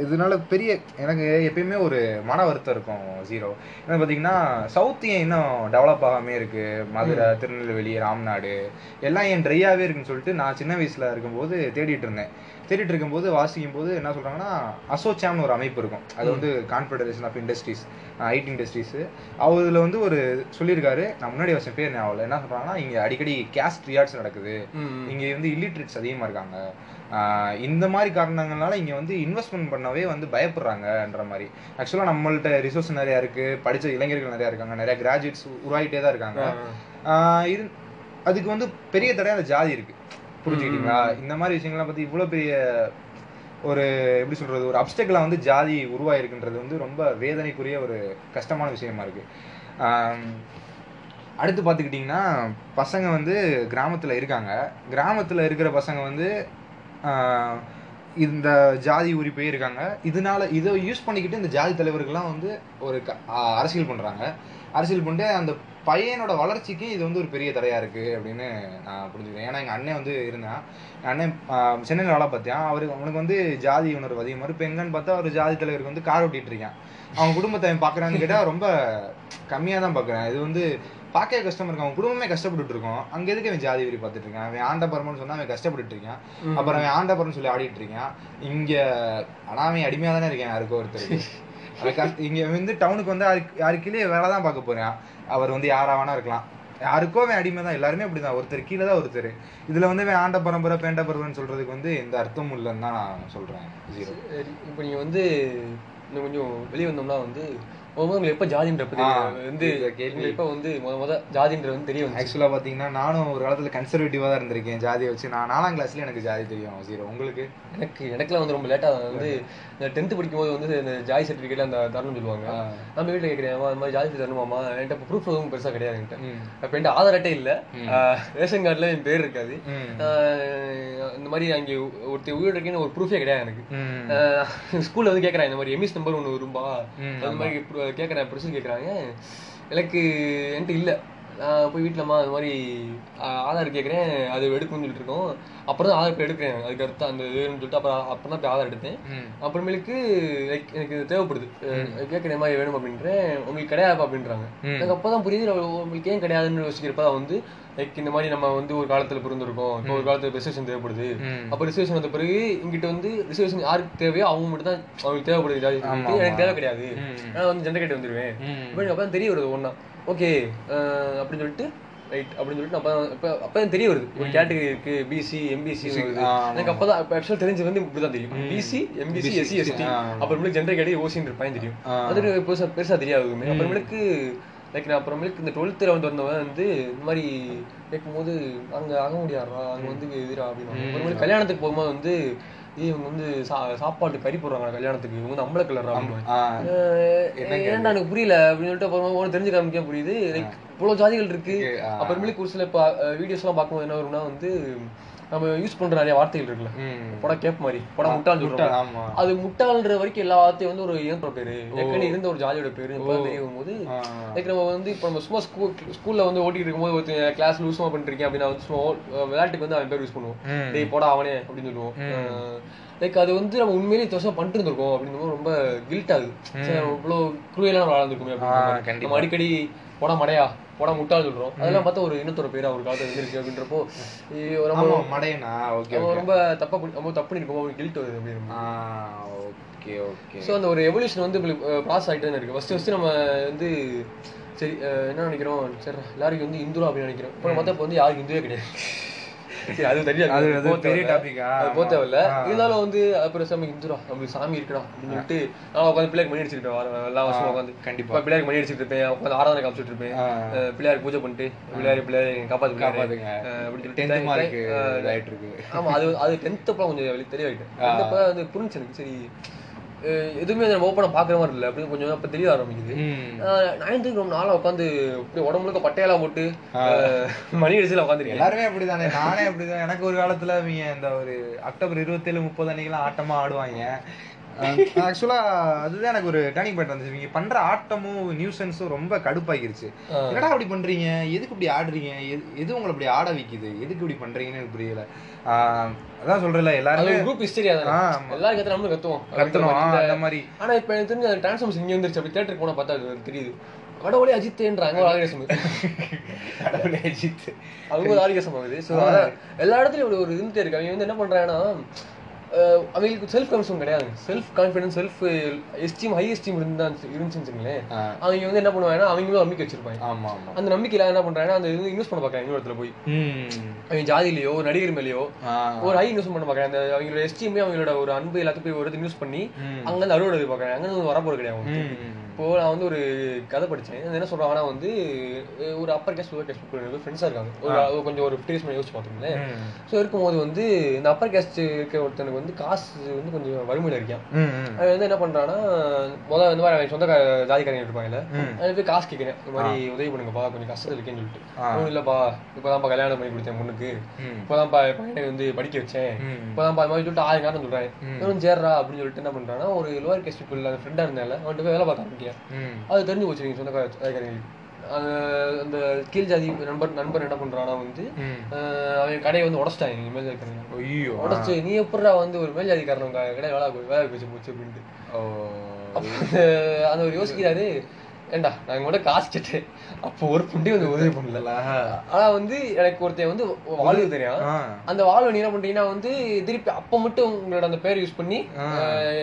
இதனால பெரிய எனக்கு எப்பயுமே ஒரு மன வருத்தம் இருக்கும் ஜீரோ என்ன பாத்தீங்கன்னா சவுத் ஏன் இன்னும் டெவலப் ஆகாமே இருக்கு. மதுரை திருநெல்வேலி ராம்நாடு. எல்லாம் ஏன் ட்ரையாவே இருக்குன்னு சொல்லிட்டு நான் சின்ன வயசுல இருக்கும்போது தேடிட்டு இருந்தேன் தேடிட்டு இருக்கும்போது வாசிக்கும் போது என்ன சொல்றாங்கன்னா அசோச்சாம்னு ஒரு அமைப்பு இருக்கும். அது வந்து confederation of industries IT industries அவதுல வந்து ஒரு சொல்லியிருக்காரு. நான் முன்னாடி வருஷம் பேர் ஞாபகம் என்ன சொல்றாங்கன்னா இங்க அடிக்கடி கேஸ்ட் ரியார்ட்ஸ் நடக்குது. இங்க வந்து இல்லிட்ரேட்ஸ் அதிகமா இருக்காங்க. இந்த மாதிரி காரணங்கள்னால இங்க வந்து இன்வெஸ்ட்மெண்ட் பண்ணவே வந்து பயப்படுறாங்கன்ற மாதிரி. ஆக்சுவலா நம்மள்ட்ட ரிசோர்ஸ் நிறைய இருக்கு. படிச்ச இளைஞர்கள் நிறைய இருக்காங்க. நிறைய கிராஜுவேட்ஸ் உருவாகிட்டே தான் இருக்காங்க. இது அதுக்கு வந்து பெரிய தடையா அந்த ஜாதி இருக்கு. புரிஞ்சுக்கிட்டீங்களா இந்த மாதிரி விஷயங்கள்லாம் பத்தி இவ்வளவு பெரிய ஒரு எப்படி சொல்றது ஒரு அப்டெக்கில் வந்து ஜாதி உருவாயிருக்குன்றது வந்து ரொம்ப வேதனைக்குரிய ஒரு கஷ்டமான விஷயமா இருக்கு. அடுத்து பார்த்துக்கிட்டிங்கன்னா பசங்க வந்து கிராமத்தில் இருக்காங்க. கிராமத்தில் இருக்கிற பசங்க வந்து இந்த ஜாதி உரிப்பே இருக்காங்க. இதனால இதை யூஸ் பண்ணிக்கிட்டு இந்த ஜாதி தலைவர்கள்லாம் வந்து ஒரு அரசியல் பண்ணுறாங்க அரசியல் பண்ணிட்டு அந்த பையனோட வளர்ச்சிக்கு இது வந்து ஒரு பெரிய தடையா இருக்கு அப்படின்னு நான் புரிஞ்சுக்கிறேன் ஏன்னா எங்க அண்ணன் வந்து இருந்தான். அண்ணன் சென்னையில் வேலை பார்த்தேன் அவரு அவனுக்கு வந்து ஜாதி உணர்வு அதிகமாக இருக்கு. இப்போ எங்கன்னு பார்த்தா ஒரு ஜாதி தலைவருக்கு வந்து கார் ஓட்டிட்டு இருக்கான். அவன் குடும்பத்தை அவன் பார்க்கறான்னு கேட்டா ரொம்ப கம்மியாக தான் பார்க்குறேன். இது வந்து பார்க்கவே கஷ்டமா இருக்கு. அவன் குடும்பமே கஷ்டப்பட்டுட்டு இருக்கோம். அங்க எதுக்கு அவன் ஜாதி வெறி பார்த்துட்டு இருக்கான்? அவன் ஆண்டபரம்னு சொன்னா அவன் கஷ்டப்பட்டுட்டு இருக்கான். அப்புறம் அவன் ஆண்டபரம் சொல்லி ஆடிட்டு இருக்கான். இங்க ஆனா அவன் அடிமையா தானே இருக்கேன். யாருக்கோ ஒருத்தருக்கு. இங்க வந்து டவுனுக்கு வந்து யாருக்கு யாருக்கிலே வேலை தான் பார்க்க போறான். அவர் வந்து யாரா வேணா இருக்கலாம். யாருக்கோ அவன் அடிமை தான். எல்லாருமே அப்படிதான். ஒருத்தர் கீழே தான் ஒருத்தர். இதுல வந்து அவன் ஆண்ட பரம்பரை பேண்ட பரம்பரைன்னு சொல்றதுக்கு வந்து எந்த அர்த்தமும் இல்லைன்னு தான் நான் சொல்றேன். இப்போ நீங்க வந்து இன்னும் கொஞ்சம் வெளியே வந்தோம்னா வந்து உங்களுக்கு எப்ப ஜாதின்ற பத்தி வந்து கேள்வி. எப்ப வந்து முத முத ஜாதின்றது வந்து தெரிய வந்துச்சு. ஆக்சுவலா பாத்தீங்கன்னா நானும் ஒரு காலத்துல கன்சர்வேட்டிவா தான் இருந்திருக்கேன். ஜாதியை வச்சு நான் நாலாம் கிளாஸ்ல எனக்கு ஜாதி தெரியும் ஜீரோ உங்களுக்கு? எனக்கு எனக்குலாம் வந்து ரொம்ப லேட்டா வந்து இந்த டென்த் படிக்கும் போது வந்து இந்த ஜாதி சர்டிஃபிகேட்ல அந்த தரணும் சொல்லுவாங்க. நம்ம வீட்டுல கேட்கிறேன் "அம்மா, இந்த மாதிரி ஜாதி தரணுமாமா என்கிட்ட ப்ரூஃப் எதுவும் பெருசா கிடையாது என்கிட்ட. அப்ப என்கிட்ட ஆதார் அட்டை இல்ல. ரேஷன் கார்டுல என் பேர் இருக்காது. இந்த மாதிரி அங்கே ஒருத்தர் உயிர் இருக்கேன்னு ஒரு ப்ரூஃபே கிடையாது எனக்கு. ஸ்கூல்ல வந்து கேக்குறேன் இந்த மாதிரி எம்எஸ் நம்பர் ஒன்று வரும்பா? அந்த மாதிரி கேட்குறேன் கேக்குறேன். கேட்குறாங்க எனக்கு என்கிட்ட இல்ல. நான் போய் வீட்டுலம்மா அது மாதிரி ஆதார் கேக்குறேன். அது எடுக்கணும்னு சொல்லிட்டு இருக்கோம். அப்புறம் தான் ஆதார் இப்போ எடுக்கிறேன். அதுக்கு அடுத்து அந்த இதுன்னு சொல்லிட்டு அப்புறம் அப்புறம் தான் போய் ஆதார் எடுத்தேன். அப்புறமேலுக்கு லைக் எனக்கு இது தேவைப்படுது. கேட்குற மாதிரி வேணும் அப்படின்றேன். உங்களுக்கு கிடையாது அப்படின்றாங்க. எனக்கு அப்பதான் புரியுது. உங்களுக்கு ஏன் கிடையாதுன்னு யோசிக்கிறப்ப தான் வந்து லைக் இந்த மாதிரி நம்ம வந்து ஒரு காலத்துல பிறந்திருக்கோம். இப்போ ஒரு காலத்துல ரிசர்வேஷன் தேவைப்படுது. அப்போ ரிசர்வேஷன் வந்த பிறகு இங்கிட்ட வந்து ரிசர்வேஷன் யாருக்கு தேவையோ அவங்க மட்டும் தான் அவங்களுக்கு தேவைப்படுது. எனக்கு. தேவை கிடையாது. நான் வந்து ஜெண்டர் கேட்டு வந்துருவேன். எனக்கு அப்பதான் தெரிய வருது ஒன்றா ஓகே அப்படின்னு சொல்லிட்டு ரைட் அப்படின்னு சொல்லிட்டு அப்போ இப்போ அப்போ தான் தெரிய வருது. ஒரு கேட்டகரி இருக்கு பிசி எம்பிசி எனக்கு அப்போ தான் ஆக்சுவலாக தெரிஞ்சது வந்து இப்படி தான் தெரியும் பிசி எம்பிசி எஸ்சி எஸ்டி. அப்புறமேலுக்கு ஜென்ரல் கேட்டகரி ஓசின்னு இருப்பாங்க தெரியும். அது பெருசா பெருசா தெரியாது அப்புறமேலுக்கு லைக் நான் அப்புறமேலுக்கு இந்த டுவெல்த்தில் வந்து வந்தவன் வந்து இந்த மாதிரி கேட்கும்போது அங்க ஆக முடியாதுடா அங்க வந்து எதிரா அப்படின்னு அப்புறமேலுக்கு கல்யாணத்துக்கு போகும்போது வந்து இவங்க வந்து சா- சாப்பாட்டு கறி போடுறாங்க கல்யாணத்துக்கு. இவங்க வந்து அம்பளை கலர் ஏன்டா எனக்கு புரியல? அப்படின்னு சொல்லிட்டு அப்புறமா தெரிஞ்சு காமிக்க புரியுது. லைக் இவ்வளவு ஜாதிகள் இருக்கு. அப்புறமேலுக்கு ஒரு சில இப்போ வீடியோஸ் எல்லாம் பார்க்கும்போது என்ன வரும்னா வந்து நம்ம யூஸ் பண்ற நிறைய வார்த்தைகள் இருக்குல்ல. போடா கேப் மாதிரி போடா முட்டாள் சொல்றோம் அது முட்டாள்ன்ற வரைக்கும் எல்லா வார்த்தையும் வந்து ஒரு இயந்திர பேரு. ஏற்கனவே இருந்த ஒரு ஜாதியோட பேரு இப்போ தெரிய வரும்போது. ஆ. லைக் நம்ம வந்து இப்போ நம்ம சும்மா ஸ்கூல் ஸ்கூல்ல வந்து ஓட்டிட்டு இருக்கும்போது ஒருத்தன் கிளாஸ் லூஸ்மா பண்ணிருக்கேன் அப்படின்னா வந்து சும்மா விளையாட்டுக்கு வந்து அவன் பேர் யூஸ் பண்ணுவோம். டேய் போடா அவனே அப்படின்னு சொல்லுவோம். லைக் அது வந்து நம்ம உண்மையிலேயே தோசை பண்ணிட்டு இருந்திருக்கோம் அப்படின்னு ரொம்ப கில்ட் ஆகுது. இவ்வளோ குரூயலாக வாழ்ந்துருக்கோமே அப்படின்னு. நம்ம அடிக்கடி போடா மடையா போடா முட்டாள் சொல்றோம். அதெல்லாம் பார்த்தா ஒரு இனத்தோட பேர் அவர் காலத்துல இருந்திருக்கு அப்படின்றப்போ ஆமா மடையனா? ஓகே ரொம்ப தப்பா பண்ணி நம்ம தப்பு பண்ணிருக்கோம் கில்ட் வருது அப்படின்னு ஓகே ஓகே. ஸோ அந்த ஒரு எவல்யூஷன் வந்து பாஸ் ஆகிட்டு தான் இருக்கு. ஃபர்ஸ்ட் ஃபர்ஸ்ட் நம்ம வந்து சரி என்ன நினைக்கிறோம்? சரி எல்லாருக்கும் வந்து இந்துரா அப்படின்னு நினைக்கிறோம். இப்போ மொத்தம் இப்போ வந்து யாருக்கு இந்துவே கிடையாது. அது தெரியாது. அது- அது பெரிய ஆ? அது போக தேவையில்ல. இருந்தாலும் வந்து அப்புறம் சாமி இந்துரா நம்மளுக்கு சாமி இருக்கடா அப்படின்னு சொல்லிட்டு நான் உட்காந்து பிள்ளைக்கு மணி அடிச்சுட்டு எல்லா வருஷம் உட்காந்து. கண்டிப்பா. பிள்ளைக்கு மணி அடிச்சுட்டு இருப்பேன். உட்காந்து ஆராதனை காமிச்சிட்டு இருப்பேன். பிள்ளையார் பூஜை பண்ணிட்டு பிள்ளையார் பிள்ளையார் காப்பாத்து காப்பாத்துங்க. அப்படின்னு சொல்லிட்டு ஆமா அது அது டென்த் அப்பலாம் கொஞ்சம் டென்த் அப்ப வந்து புரிஞ்சு எனக்கு. சரி எதுவுமே நம்ம ஓப்பனா பாக்குற மாதிரி இல்லை. அப்படின்னு கொஞ்சம் அப்ப தெரிய ஆரம்பிக்குது. நைன்த்துக்கு ரொம்ப நாளா உட்காந்து இப்படி உடம்பு முழுக்க பட்டையெல்லாம் போட்டு மணி அடிச்சுல உட்காந்துருக்கேன். எல்லாருமே அப்படிதானே. நானே அப்படிதான். எனக்கு ஒரு காலத்துல இவங்க இந்த ஒரு அக்டோபர் இருபத்தேழு முப்பது அன்னைக்கெல்லாம் ஆட்டமா ஆடுவாங்க. ஆக்சுவலா அதுதான் எனக்கு ஒரு டர்னிங் பாயிண்ட் வந்துச்சு. இவங்க பண்ற ஆட்டமும் நியூசன்ஸும் ரொம்ப கடுப்பாகிருச்சு. என்னடா அப்படி பண்றீங்க? எதுக்கு இப்படி ஆடுறீங்க? எது- எது உங்களை அப்படி ஆட வைக்குது? எதுக்கு இப்படி பண்றீங்கன்னு எனக்கு புரியல. அதான் சொல்றேன்ல அது எல்லாருமே குரூப் ஹிஸ்டரி அதான். எல்லாரும் கத்து நம்மளும் கத்துவோம்? கத்தணும் ஆ, அந்த மாதிரி. ஆனா இப்ப எனக்கு தெரிஞ்ச அந்த டிரான்ஸ்ஃபார்மேஷன் இங்க வந்துருச்சு. அப்படி தேட்டருக்கு போனா பார்த்தா அது தெரியுது. கடவுளே அஜித்தேன்றாங்க. ஒரு ஆர்கேசம் கடவுளே அஜித் அவங்க ஆர்கேசம் ஆகுது ஸோ எல்லா இடத்துலயும் ஒரு இருந்துட்டே இருக்கு. அவங்க வந்து என்ன பண்றாங்கன்னா அவங்களுக்கு செல்ஃப் கான்ஃபிடன்ஸ் கிடையாது. Self confidence self esteem high esteem இருந்தா இருந்துச்சுன்னு வச்சுங்களேன். அவங்க வந்து என்ன பண்ணுவாங்கன்னா அவங்களும் நம்பிக்கை வச்சிருப்பாங்க. ஆமா அந்த நம்பிக்கையில என்ன பண்றாங்கன்னா அந்த இது இன்வெஸ்ட் பண்ண பார்க்கறாங்க இன்னொரு இடத்துல போய். அவங்க ஜாதியிலயோ நடிகர் மேலேயோ. ஒரு ஹை இன்வெஸ்ட் பண்ண பார்க்கறாங்க. அந்த அவங்களோட எஸ்டீமே அவங்களோட ஒரு அன்பு எல்லாத்தையும் போய் ஒரு இன்வெஸ்ட் பண்ணி. அங்க இருந்து அறுவடை பார்க்கறாங்க. அங்க வரப்போறது கிடையாது. இப்போ நான் வந்து ஒரு கதை படிச்சேன். என்ன சொல்றாங்கன்னா வந்து ஒரு அப்பர் கேஸ்ட் லோவர் கேஸ்ட் ஃப்ரெண்ட்ஸா இருக்காங்க. ஒரு கொஞ்சம் ஒரு ஃபிஃப்டி இயர்ஸ் யோசிச்சு பார்த்தோம்ல ம். ஸோ இருக்கும்போது வந்து இந்த அப்பர் கேஸ்ட் இருக்க ஒருத்தனுக்கு வந்து காசு வந்து கொஞ்சம் வறுமையில இருக்கான். அவன் வந்து என்ன பண்றான்னா முதல்ல இந்த மாதிரி அவன் சொந்த ஜாதிக்காரங்க இருப்பாங்கல்ல. அவன் போய் காசு கேட்கிறேன் இந்த மாதிரி உதவி பண்ணுங்கப்பா கொஞ்சம் கஷ்டத்துல இருக்கேன்னு சொல்லிட்டு. ஒன்றும் இல்லப்பா இப்போதான்ப்பா கல்யாணம் பண்ணி கொடுத்தேன் பொண்ணுக்கு. இப்போதான்ப்பா பையனை வந்து படிக்க வச்சேன். இப்போதான்ப்பா அது மாதிரி சொல்லிட்டு ஆயிரம் காரணம் சொல்றேன் ம். இவனும் சேர்றா அப்படின்னு சொல்லிட்டு என்ன பண்றான்னா ஒரு லோவர் கேஸ்ட் பீப்புள் அந்த ஃப்ரெண்டா இருந்தால அவன்கிட்ட போய் வேலை பார்க்க ஆரம்பிக்கிறேன். அது தெரிஞ்சு போச்சு நீங்க சொந்த ஜாதிக்காரங்களுக்கு அந்த கீழ் ஜாதி நண்பர் நண்பர் என்ன பண்றானா வந்து அவன் கடையை வந்து உடச்சிட்டாங்க மேல் ஜாதிக்காரங்க ஐயோ. உடச்சு நீ எப்படா வந்து ஒரு மேல் ஜாதிக்காரன் கடை வேலை வேலை போச்சு போச்சு அப்படின்ட்டு. அந்த ஒரு யோசிக்கிறாரு ஏண்டா நான் கூட காசு கேட்டேன். அப்போ ஒரு புண்டி வந்து உதவி பண்ணல. ஆனா வந்து எனக்கு ஒருத்தன் வந்து வாழ்வு தெரியும். அந்த வாழ்வு நீ என்ன பண்றீங்கன்னா வந்து திருப்பி அப்ப மட்டும் உங்களோட அந்த பேர் யூஸ் பண்ணி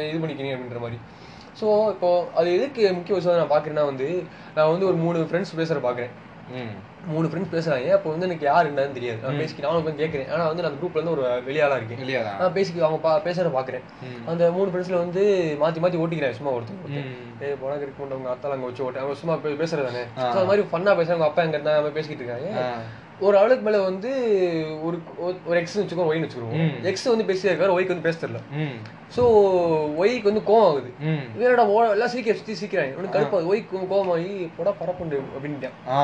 இது பண்ணிக்கிறீங்க அப்படின்ற மாதிரி. ஸோ இப்போ அது எதுக்கு முக்கிய விஷயம் நான் பாக்குறேன்னா வந்து நான் வந்து ஒரு மூணு ஃப்ரெண்ட்ஸ் பேசுற பாக்குறேன் ம். மூணு ஃப்ரெண்ட்ஸ் பேசுறாங்க. அப்போ வந்து எனக்கு யார் என்னன்னு தெரியாது. நான் பேசிக்கிட்டு நானும் உட்காந்து கேட்கறேன். ஆனா வந்து நான் அந்த குரூப்ல இருந்து ஒரு வெளியாளா இருக்கேன். நான் பேசிக்க அவங்க பா பேசுறத பாக்குறேன். அந்த மூணு ஃப்ரெண்ட்ஸ்ல வந்து மாத்தி மாத்தி ஓட்டிக்கிறேன் சும்மா ஒருத்தர் ஒருத்தர். ம். ஏய் போனா இருக்க மாட்டோம் உங்க அத்தால அங்க வச்சு ஓட்ட. அவங்க சும்மா பே- பேசுறது தானே So, அது மாதிரி ஃபன்னா பேசுறாங்க. உங்க அப்பா எங்க இருந்தா அவங்க பேசிக்கிட்டு இருக்காங்க. ஒரு ஆளுக்கு மேல வந்து ஒரு ஒரு- எக்ஸ் வச்சுக்கோ ஒய்னு வச்சுக்கிறோம். எக்ஸ் வந்து பேசிட்டே இருக்காரு ஒய்க்கு வந்து பேச தெரியல. ஸோ ஒய்க்கு வந்து கோவம் ஆகுது. ஓ எல்லாம் சீக்கிர சுத்தி சீக்கிரம் உனக்கு கடுப்பாது ஒய்க்கு கோவம் ஆகி போடா பரப்புண்டு அப்படின்ட்டான்.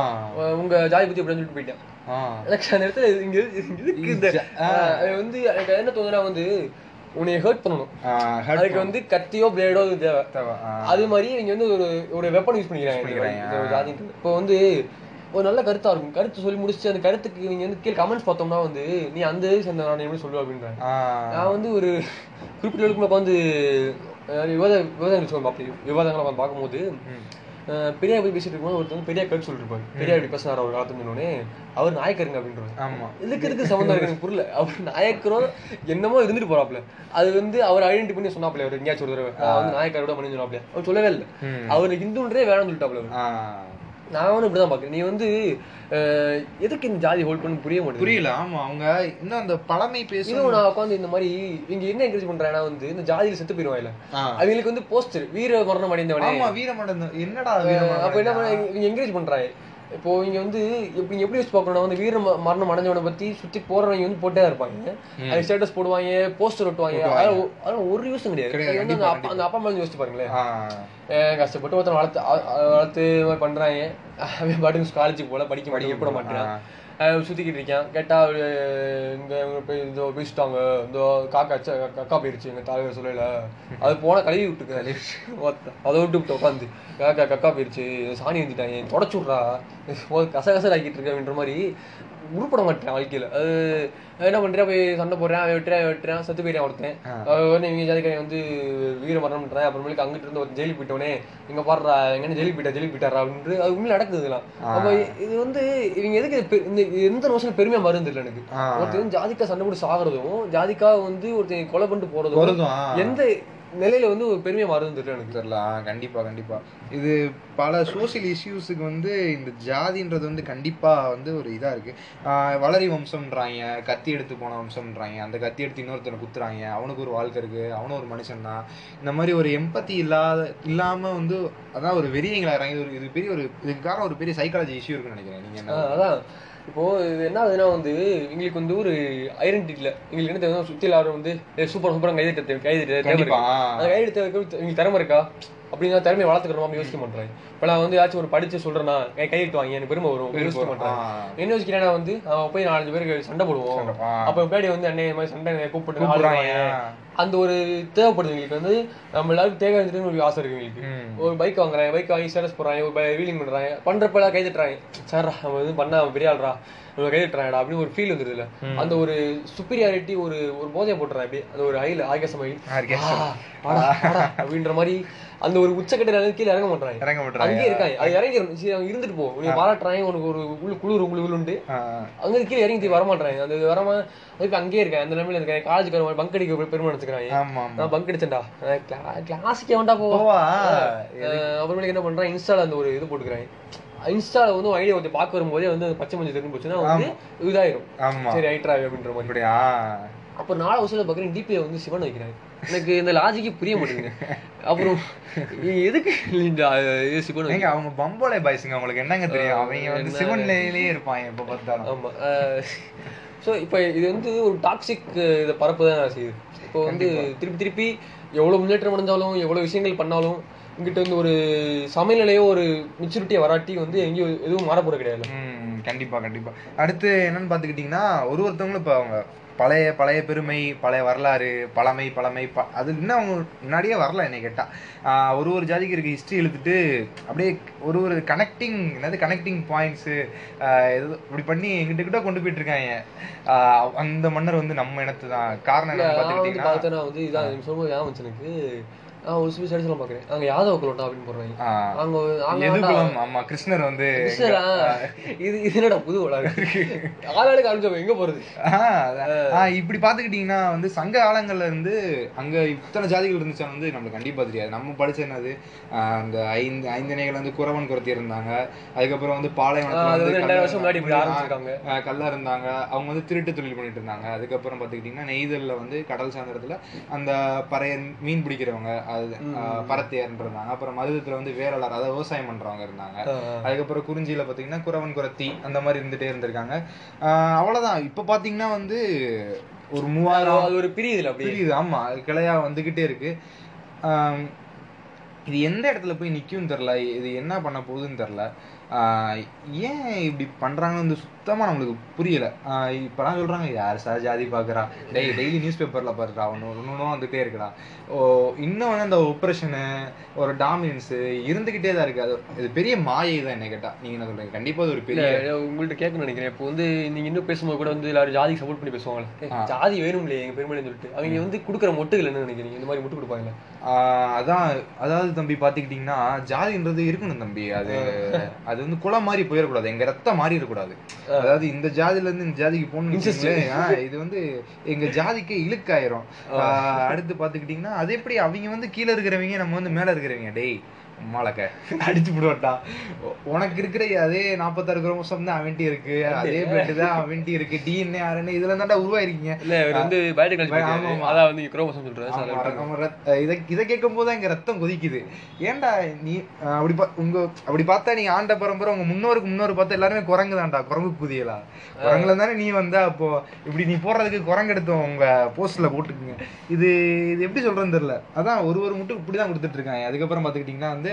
உங்க ஜாதி பத்தி அப்படின்னு சொல்லிட்டு போயிட்டான். எனக்கு அந்த இடத்துல இங்க இருக்கு இந்த ஆ. அஹ் வந்து எனக்கு என்ன தோணுனா வந்து உன்னை ஹர்ட் பண்ணணும். அதுக்கு வந்து கத்தியோ பிளேடோ தேவை. அது மாதிரி இவங்க வந்து ஒரு ஒரு வெப்பன் யூஸ் பண்ணிக்கிறாங்க. இப்போ வந்து ஒரு நல்ல கருத்தா இருக்கும். கருத்து சொல்லி முடிச்சு அந்த கருத்துக்கு இவங்க வந்து கீழே கமெண்ட்ஸ் பார்த்தோம்னா வந்து நீ அந்த சேர்ந்த நான் எப்படி சொல்லுவேன்? அப்படின்றாங்க. ஆ. நான் வந்து ஒரு குறிப்பிட்ட அளவுக்கு உட்காந்து விவாத விவாதங்கள் சொல்லுவோம் அப்படி விவாதங்களை உட்காந்து பார்க்கும்போது பெரியார் போய் பேசிட்டு இருக்கும்போது ஒருத்தர் பெரியார் கருத்து சொல்லிட்டு இருப்பாரு. பெரியார் இப்படி பேசினார் ஒரு காலத்துல சொன்னோடனே அவர் நாயக்கருங்க அப்படின்றாரு. ஆமா. இதுக்கு இதுக்கு சம்மந்தம் இருக்கு புரியல. அவர் நாயக்கரும் என்னமோ இருந்துட்டு போறாப்ல. அது வந்து அவர் ஐடென்டி பண்ணி சொன்னாப்ல அவர் எங்கேயாச்சும் ஒரு வந்து நாயக்கரோட பண்ணி சொன்னாப்ல. அவர் சொல்லவே இல்லை. அவர் ஹிந்துன்றே வேணாம்னு சொல்லிட்டாப்ல. நான் வந்து இப்படிதான் பாக்குறேன் நீ வந்து எதுக்கு இந்த ஜாதி ஹோல்ட் பண்ணு புரிய மாட்டேங்குது? புரியல ஆமா அவங்க இன்னும் அந்த பழமை இதுவும் நான் உட்காந்து இந்த மாதிரி இவங்க என்ன என்கரேஜ் பண்றாங்கன்னா வந்து இந்த ஜாதியில செத்து போயிருவாங்க ஆ. அவங்களுக்கு வந்து போஸ்டர் வீர மரணம் அடைந்தவனே. ஆமா வீரமடம் என்னடா அப்ப என்ன இவங்க என்கரேஜ் பண்றாங்க. இப்போ இங்க வந்து இப்ப இங்க எப்படி வச்சு பார்க்கணும் வந்து வீர மரணம் அடைஞ்சவனை பத்தி சுத்தி போறவங்க வந்து போட்டே இருப்பாங்க. அது ஸ்டேட்டஸ் போடுவாங்க போஸ்டர் ஒட்டுவாங்க. அதெல்லாம் ஒரு யூஸ் கிடையாது. அந்த அப்பா மேல யோசிச்சு பாருங்களேன். கஷ்டப்பட்டு ஒருத்தன் வளர்த்து வளர்த்து பண்றாங்க. அவன் பாட்டுக்கு காலேஜுக்கு போல படிக்க மாட்டேங்க கூட மாட்டேறான் அவன் சுத்திக்கிட்டு இருக்கான். கேட்டா அவரு, போய் இதோ பேசிட்டாங்க. இந்த காக்கா கக்கா போயிருச்சு எங்க தலைவர் சொல்லல அது போனா கழுவி விட்டுருக்கு அதை விட்டு விட்டு உட்காந்து. காக்கா கக்கா போயிருச்சு. சாணி வந்துட்டாங்க தொடச்சு விட்றா கச கச ஆக்கிட்டு இருக்க அப்படின்ற மாதிரி. உருப்பட மாட்டேன் வாழ்க்கையில. அது என்ன பண்றேன் போய் சண்டை போடுறேன் அவன் வெட்டுறேன் வெட்டுறேன் செத்து போயிடுறேன் ஒருத்தன். அவன் இவங்க ஜாதிக்காரன் வந்து வீர மரணம் பண்றேன் அப்புறமேலுக்கு அங்கிட்டு இருந்து ஒரு ஜெயிலுக்கு போயிட்டோனே இங்க பாடுறா எங்க என்ன ஜெயிலுக்கு போயிட்டா ஜெயிலுக்கு போயிட்டாரா அப்படின்னு அது உண்மையில நடக்குது இதெல்லாம். அப்ப இது வந்து இவங்க எதுக்கு இந்த எந்த நோஷன் பெருமையா மருந்து இல்லை எனக்கு. ஒருத்தர் ஜாதிக்கா சண்டை போட்டு சாகுறதும் ஜாதிக்கா வந்து ஒருத்தன் கொலை பண்ணிட்டு ஆ. எந்த நிலையில வந்து ஒரு பெருமையா இல்லை எனக்கு. தெரியல. கண்டிப்பா கண்டிப்பா. இது பல சோஷியல் இஷ்யூஸுக்கு வந்து இந்த ஜாதின்றது வந்து கண்டிப்பா வந்து ஒரு இதா இருக்கு. வளரி வம்சம்ன்றாங்க கத்தி எடுத்து போன வம்சம்ன்றாங்க அந்த கத்தி எடுத்து இன்னொருத்தனை குத்துறாங்க அவனுக்கு ஒரு வாழ்க்கை இருக்கு அவனும் ஒரு மனுஷன் தான். இந்த மாதிரி ஒரு எம்பத்தி இல்லாத இல்லாம வந்து அதான் ஒரு வெறியங்களா இறங்கி ஒரு இது பெரிய ஒரு இதுக்கு காரணம் ஒரு பெரிய சைக்காலஜி இஷ்யூ இருக்குன்னு நினைக்கிறேன். நீங்க அதான். இப்போ இது என்ன ஆகுதுன்னா வந்து எங்களுக்கு வந்து ஒரு ஐடென்டிட்டி இல்ல. எங்களுக்கு என்ன தேவை சுத்தி எல்லாரும் வந்து சூப்பர் சூப்பரா கைது கைது கண்டிப்பா. ஆ. அந்த கைது எங்களுக்கு திறமை இருக்கா? அப்படின்னு திறமையை வளர்த்துக்கணுமா யோசிக்க மாட்டேன். இப்போ நான் வந்து ஏதாச்சும் ஒரு படிச்சு சொல்றேன்னா கை கையிட்டு வாங்க எனக்கு பெருமை வரும். யோசிக்க மாட்டேன். என்ன யோசிக்கிறேன்னா வந்து அவன் போய் நாலஞ்சு பேருக்கு சண்டை போடுவோம். அப்ப பின்னாடி வந்து அண்ணே இந்த மாதிரி சண்டை கூப்பிட்டு. அந்த ஒரு தேவைப்படுது எங்களுக்கு வந்து நம்ம எல்லாருக்கும் தேவை ஒரு ஆசை இருக்கு எங்களுக்கு. ஒரு பைக் வாங்குறாங்க பைக் வாங்கி ஸ்டேட்டஸ் போடுறாங்க ஒரு வீலிங் பண்றாங்க. பண்றப்ப எல்லாம் கை தட்டுறாங்க. சார் அவன் இது பண்ண பெரிய ஆள்றா இவன் கை தட்டுறாங்கடா அப்படின்னு ஒரு ஃபீல் வந்துருதுல அந்த ஒரு சுப்பீரியாரிட்டி ஒரு ஒரு போதையை போட்டுறான் அப்படியே. அந்த ஒரு ஐல ஆகாசம். அப்படின்ற மாதிரி அந்த ஒரு உச்சக்கட்ட நிலைக்கு கீழே இறங்க மாட்டாங்க. இறங்க மாட்றாங்க. அங்கேயே இருக்காங்க. அது இறங்கிடும் சரி அவங்க இருந்துட்டு போ. உனக்கு பாராட்டுறாங்க. உனக்கு ஒரு உள்ள குளிர் உங்களுக்கு ஆ. அங்க கீழே இறங்கி வர மாட்டாங்க அந்த வரமா அதுக்கு அங்கேயே இருக்கேன் அந்த நிலைமையில இருக்கேன் காலேஜுக்கு பங்க் அடிக்க பெருமை நினைச்சுக்கிறாங்க நான் பங்க் அடிச்சேன்டா. கிளாஸுக்கு வேண்டா போவா. அப்புறமேலுக்கு என்ன பண்றேன் இன்ஸ்டால அந்த ஒரு இது போட்டுக்கிறேன் இன்ஸ்டால வந்து ஐடியா கொஞ்சம் பார்க்க வரும்போதே வந்து பச்சை மஞ்சள் தெரிஞ்சு போச்சுன்னா வந்து இதாயிரும். சரி ஐட்ரா அப்படின்ற மாதிரி. அப்போ நாலு வருஷத்துல பாக்குறேன் டிபியை வந்து சிவன் வைக்கிறாங்க எனக்கு இந்த லாஜிக்கே புரிய மாட்டேங்குது. அப்புறம் எதுக்கு சிவன் ஏங்க அவங்க பம்போலே பாய்ஸுங்க. உங்களுக்கு என்னங்க தெரியும்? அவங்க வந்து சிவன்லேயே இருப்பாங்க எப்ப பார்த்தாலும். ஆமா. ஸோ இப்போ இது வந்து ஒரு டாக்ஸிக் இதை பரப்பு தான் செய்யுது. இப்போ வந்து திருப்பி திருப்பி எவ்வளவு முன்னேற்றம் அடைஞ்சாலும் எவ்வளவு விஷயங்கள் பண்ணாலும் இங்கிட்ட வந்து ஒரு சமநிலையோ ஒரு மெச்சூரிட்டியை வராட்டி வந்து எங்கேயும் எதுவும் மாறப்போற கிடையாது. ம் கண்டிப்பா கண்டிப்பா. அடுத்து என்னன்னு பாத்துக்கிட்டீங்கன்னா ஒரு ஒருத்தவங்களும் இப்ப அவங்க பழைய பழைய பெருமை பழைய வரலாறு பழமை பழமை ப- அது இன்னும் அவங்க முன்னாடியே வரல என்னை கேட்டா. ஆஹ் ஒரு ஒரு ஜாதிக்கு இருக்க ஹிஸ்டரி எழுதிட்டு அப்படியே ஒரு ஒரு கனெக்டிங் என்னது கனெக்டிங் பாயிண்ட்ஸு இப்படி பண்ணி எங்கிட்ட கிட்ட கொண்டு போயிட்டு இருக்காங்க. ஆஹ் அந்த மன்னர் வந்து நம்ம இனத்து தான் காரணம் என்னன்னு நான் வந்து நீங்க சொல்லும்போது ஞாபகம் எனக்கு. ஒரு சில ஸ்டேட்டஸ்லாம் பார்க்குறேன் அங்கே யாதவ குலோட்டா அப்படின்னு போடுறாங்க. அவங்க எதுகுலம் ஆமா கிருஷ்ணர் வந்து? இது இது என்னடா புது வளாக ஆளாளுக்கு அனுப்பிச்சவங்க எங்க போறது? இப்படி பாத்துக்கிட்டீங்கன்னா வந்து சங்க காலங்கள்ல இருந்து அங்க இத்தனை ஜாதிகள் இருந்துச்சா வந்து நம்மளுக்கு கண்டிப்பா தெரியாது. நம்ம படிச்ச என்னது அந்த ஐந்து ஐந்தனைகள் வந்து குறவன் குறத்தி இருந்தாங்க அதுக்கப்புறம் வந்து இப்படி கல்லா- இருந்தாங்க. அவங்க வந்து திருட்டு தொழில் பண்ணிட்டு இருந்தாங்க. அதுக்கப்புறம் பாத்துக்கிட்டீங்கன்னா நெய்தல்ல வந்து கடல் சார்ந்த இடத்துல அந்த பறைய மீன் பிடிக்கிறவங்க. அது பரத்தையர்ன்னு இருந்தாங்க அப்புறம் மருதத்துல வந்து வேளாளர் அதாவது விவசாயம் பண்றவங்க இருந்தாங்க. அதுக்கப்புறம் குறிஞ்சியில பாத்தீங்கன்னா குறவன் குரத்தி அந்த மாதிரி இருந்துட்டே இருந்திருக்காங்க. அவ்வளவுதான். இப்ப பாத்தீங்கன்னா வந்து ஒரு மூவாயிரம் அது ஒரு பிரியுதுல புரியுது. ஆமா கிளையா வந்துகிட்டே இருக்கு. இது எந்த இடத்துல போய் நிக்கும்னு தெரில இது என்ன பண்ண போகுதுன்னு தெரில ஏன் இப்படி பண்றாங்கன்னு வந்து சுத்தமா நம்மளுக்கு புரியல. ஆஹ் இப்பெல்லாம் சொல்றாங்க யார் சார் ஜாதி பாக்குறா? டெய் டெய்லி நியூஸ் பேப்பர்ல பாருடா ஒன்று ஒன்றும் வந்துட்டே இருக்குடா. ஓ இன்னொன்று அந்த ஒப்ரேஷனு ஒரு டாமினன்ஸ் இருந்துகிட்டே தான் இருக்கு. அது இது பெரிய மாயை தான் என்ன கேட்டா. நீங்க என்ன சொல்றீங்க? கண்டிப்பா அது ஒரு பெரிய இல்ல, உங்கள்ட்ட கேட்கணும்னு நினைக்கிறேன். இப்போ வந்து நீங்க இன்னும் பேசும்போது கூட வந்து எல்லாரும் ஜாதிக்கு சப்போர்ட் பண்ணி பேசுவாங்க ஏய், ஜாதி வேணும் இல்லையே எங்க பெருமைன்னு சொல்லிட்டு. அவங்க வந்து கொடுக்குற மொட்டுகள் என்ன நினைக்கிறீங்க? இந்த மாதிரி மொட்டு கொடுப்பாங்க ஆஹ் அதான் அதாவது தம்பி பாத்துக்கிட்டீங்கன்னா ஜாதின்றது இருக்கணும் தம்பி. அது அது வந்து குலம் மாதிரி போயிடக்கூடாது. எங்க ரத்தம் மாறி இருக்கக்கூடாது அதாவது இந்த ஜாதில இருந்து இந்த ஜாதிக்கு போகணும் இது வந்து எங்க ஜாதிக்கு இழுக்காயிரும். அடுத்து பாத்துக்கிட்டீங்கன்னா அது எப்படி அவங்க வந்து கீழே இருக்கிறவங்க நம்ம வந்து மேல இருக்கிறவங்க? டேய் மாலக்க அடிச்சு விடுவாட்டா உனக்கு இருக்கிற அதே நாற்பத்தாறு குரோமோசோம் தான் அவன்ட்டி இருக்கு. அதே பிளட் தான் அவன்ட்டி இருக்கு. டிஎன்ஏ ஆர்என்ஏ இதுல தான்டா உருவாயிருக்கீங்க. இல்ல வந்து அதான் வந்து குரோமோசோம் ரத்த- இதை இதை கேட்கும் போது எங்க ரத்தம் கொதிக்குது. ஏன்டா நீ அப்படி பா- உங்க அப்படி பார்த்தா நீங்க ஆண்ட பரம்பரை உங்க முன்னோருக்கு முன்னோர் பார்த்தா எல்லாருமே குரங்கு தான்டா குரங்கு குதியலா. குரங்குல தானே நீ வந்த அப்போ இப்படி நீ போடுறதுக்கு குரங்கு எடுத்தோம் உங்க போஸ்ட்ல போட்டுக்குங்க. இது இது எப்படி சொல்றேன்னு தெரியல. அதான் ஒரு ஒரு மட்டும் இப்படிதான் கொடுத்துட்டு இருக்காங்க. அதுக்கப்புறம் பாத்துக்கிட்டீங்கன்னா வந்து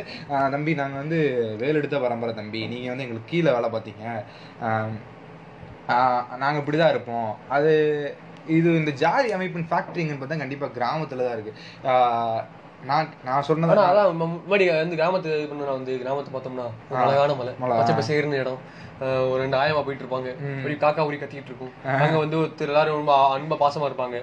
தம்பி நாங்க வந்து வேல் எடுத்த பரம்பரை தம்பி. நீங்க வந்து எங்களுக்கு கீழே வேலை பார்த்தீங்க. அஹ், ஆஹ் நாங்க இப்படிதான் இருப்போம். அது இது இந்த ஜாதி அமைப்பின் ஃபேக்டரிங்கன்னு பார்த்தா கண்டிப்பா கிராமத்துல தான் இருக்கு. ஆஹ் நான் நான் சொன்னது அதான் முன்னாடி வந்து கிராமத்து இது பண்ணா வந்து கிராமத்தை பார்த்தோம்னா அழகான மலை. பச்சை பசேர்னு இடம். ஒரு ரெண்டு ஆயமா போயிட்டு இருப்பாங்க இப்படி காக்கா ஊரி கத்திட்டு இருக்கும் அங்க வந்து ஒருத்தர் எல்லாரும் ரொம்ப அன்பா பாசமா இருப்பாங்க.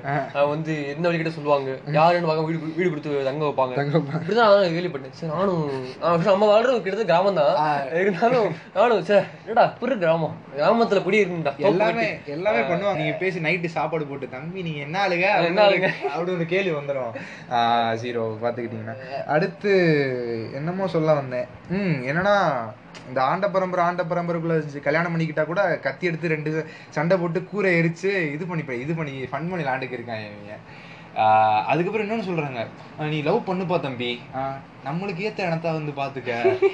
வந்து எந்த வழிகிட்ட சொல்லுவாங்க? யாருன்னு பார்க்க வீடு வீடு கொடுத்து தங்க வைப்பாங்க. இப்படிதான் நான் கேள்விப்பட்டேன். சரி நானும் நான் நம்ம வாழ்றது கிட்டத்தட்ட கிராமம் தான் இருந்தாலும் நானும் சே என்னடா புரு கிராமம். கிராமத்துல குடி இருந்தா எல்லாமே எல்லாமே பண்ணுவாங்க. நீங்க பேசி நைட்டு சாப்பாடு போட்டு தம்பி நீங்க என்ன ஆளுங்க என்ன ஆளுங்க? அப்படி ஒரு கேள்வி வந்துடும் ஜீரோ பாத்துக்கிட்டீங்கன்னா அடுத்து என்னமோ சொல்ல வந்தேன். ம் என்னன்னா இந்த ஆண்ட பரம்பரை ஆண்ட பரம்பரைக்குள்ள கல்யாணம் பண்ணிக்கிட்டா கூட கத்தி எடுத்து ரெண்டு சண்டை போட்டு கூரை எரிச்சு இது பண்ணி இது பண்ணி ஃபன் பண்ணி விளாண்டுக்கு இருக்காங்க இவங்க அதுக்கப்புறம் இன்னொன்னு சொல்றாங்க. நீ லவ் பண்ணுப்பா தம்பி. நம்மளுக்கு ஏத்த இடத்த வந்து பாத்துக்க.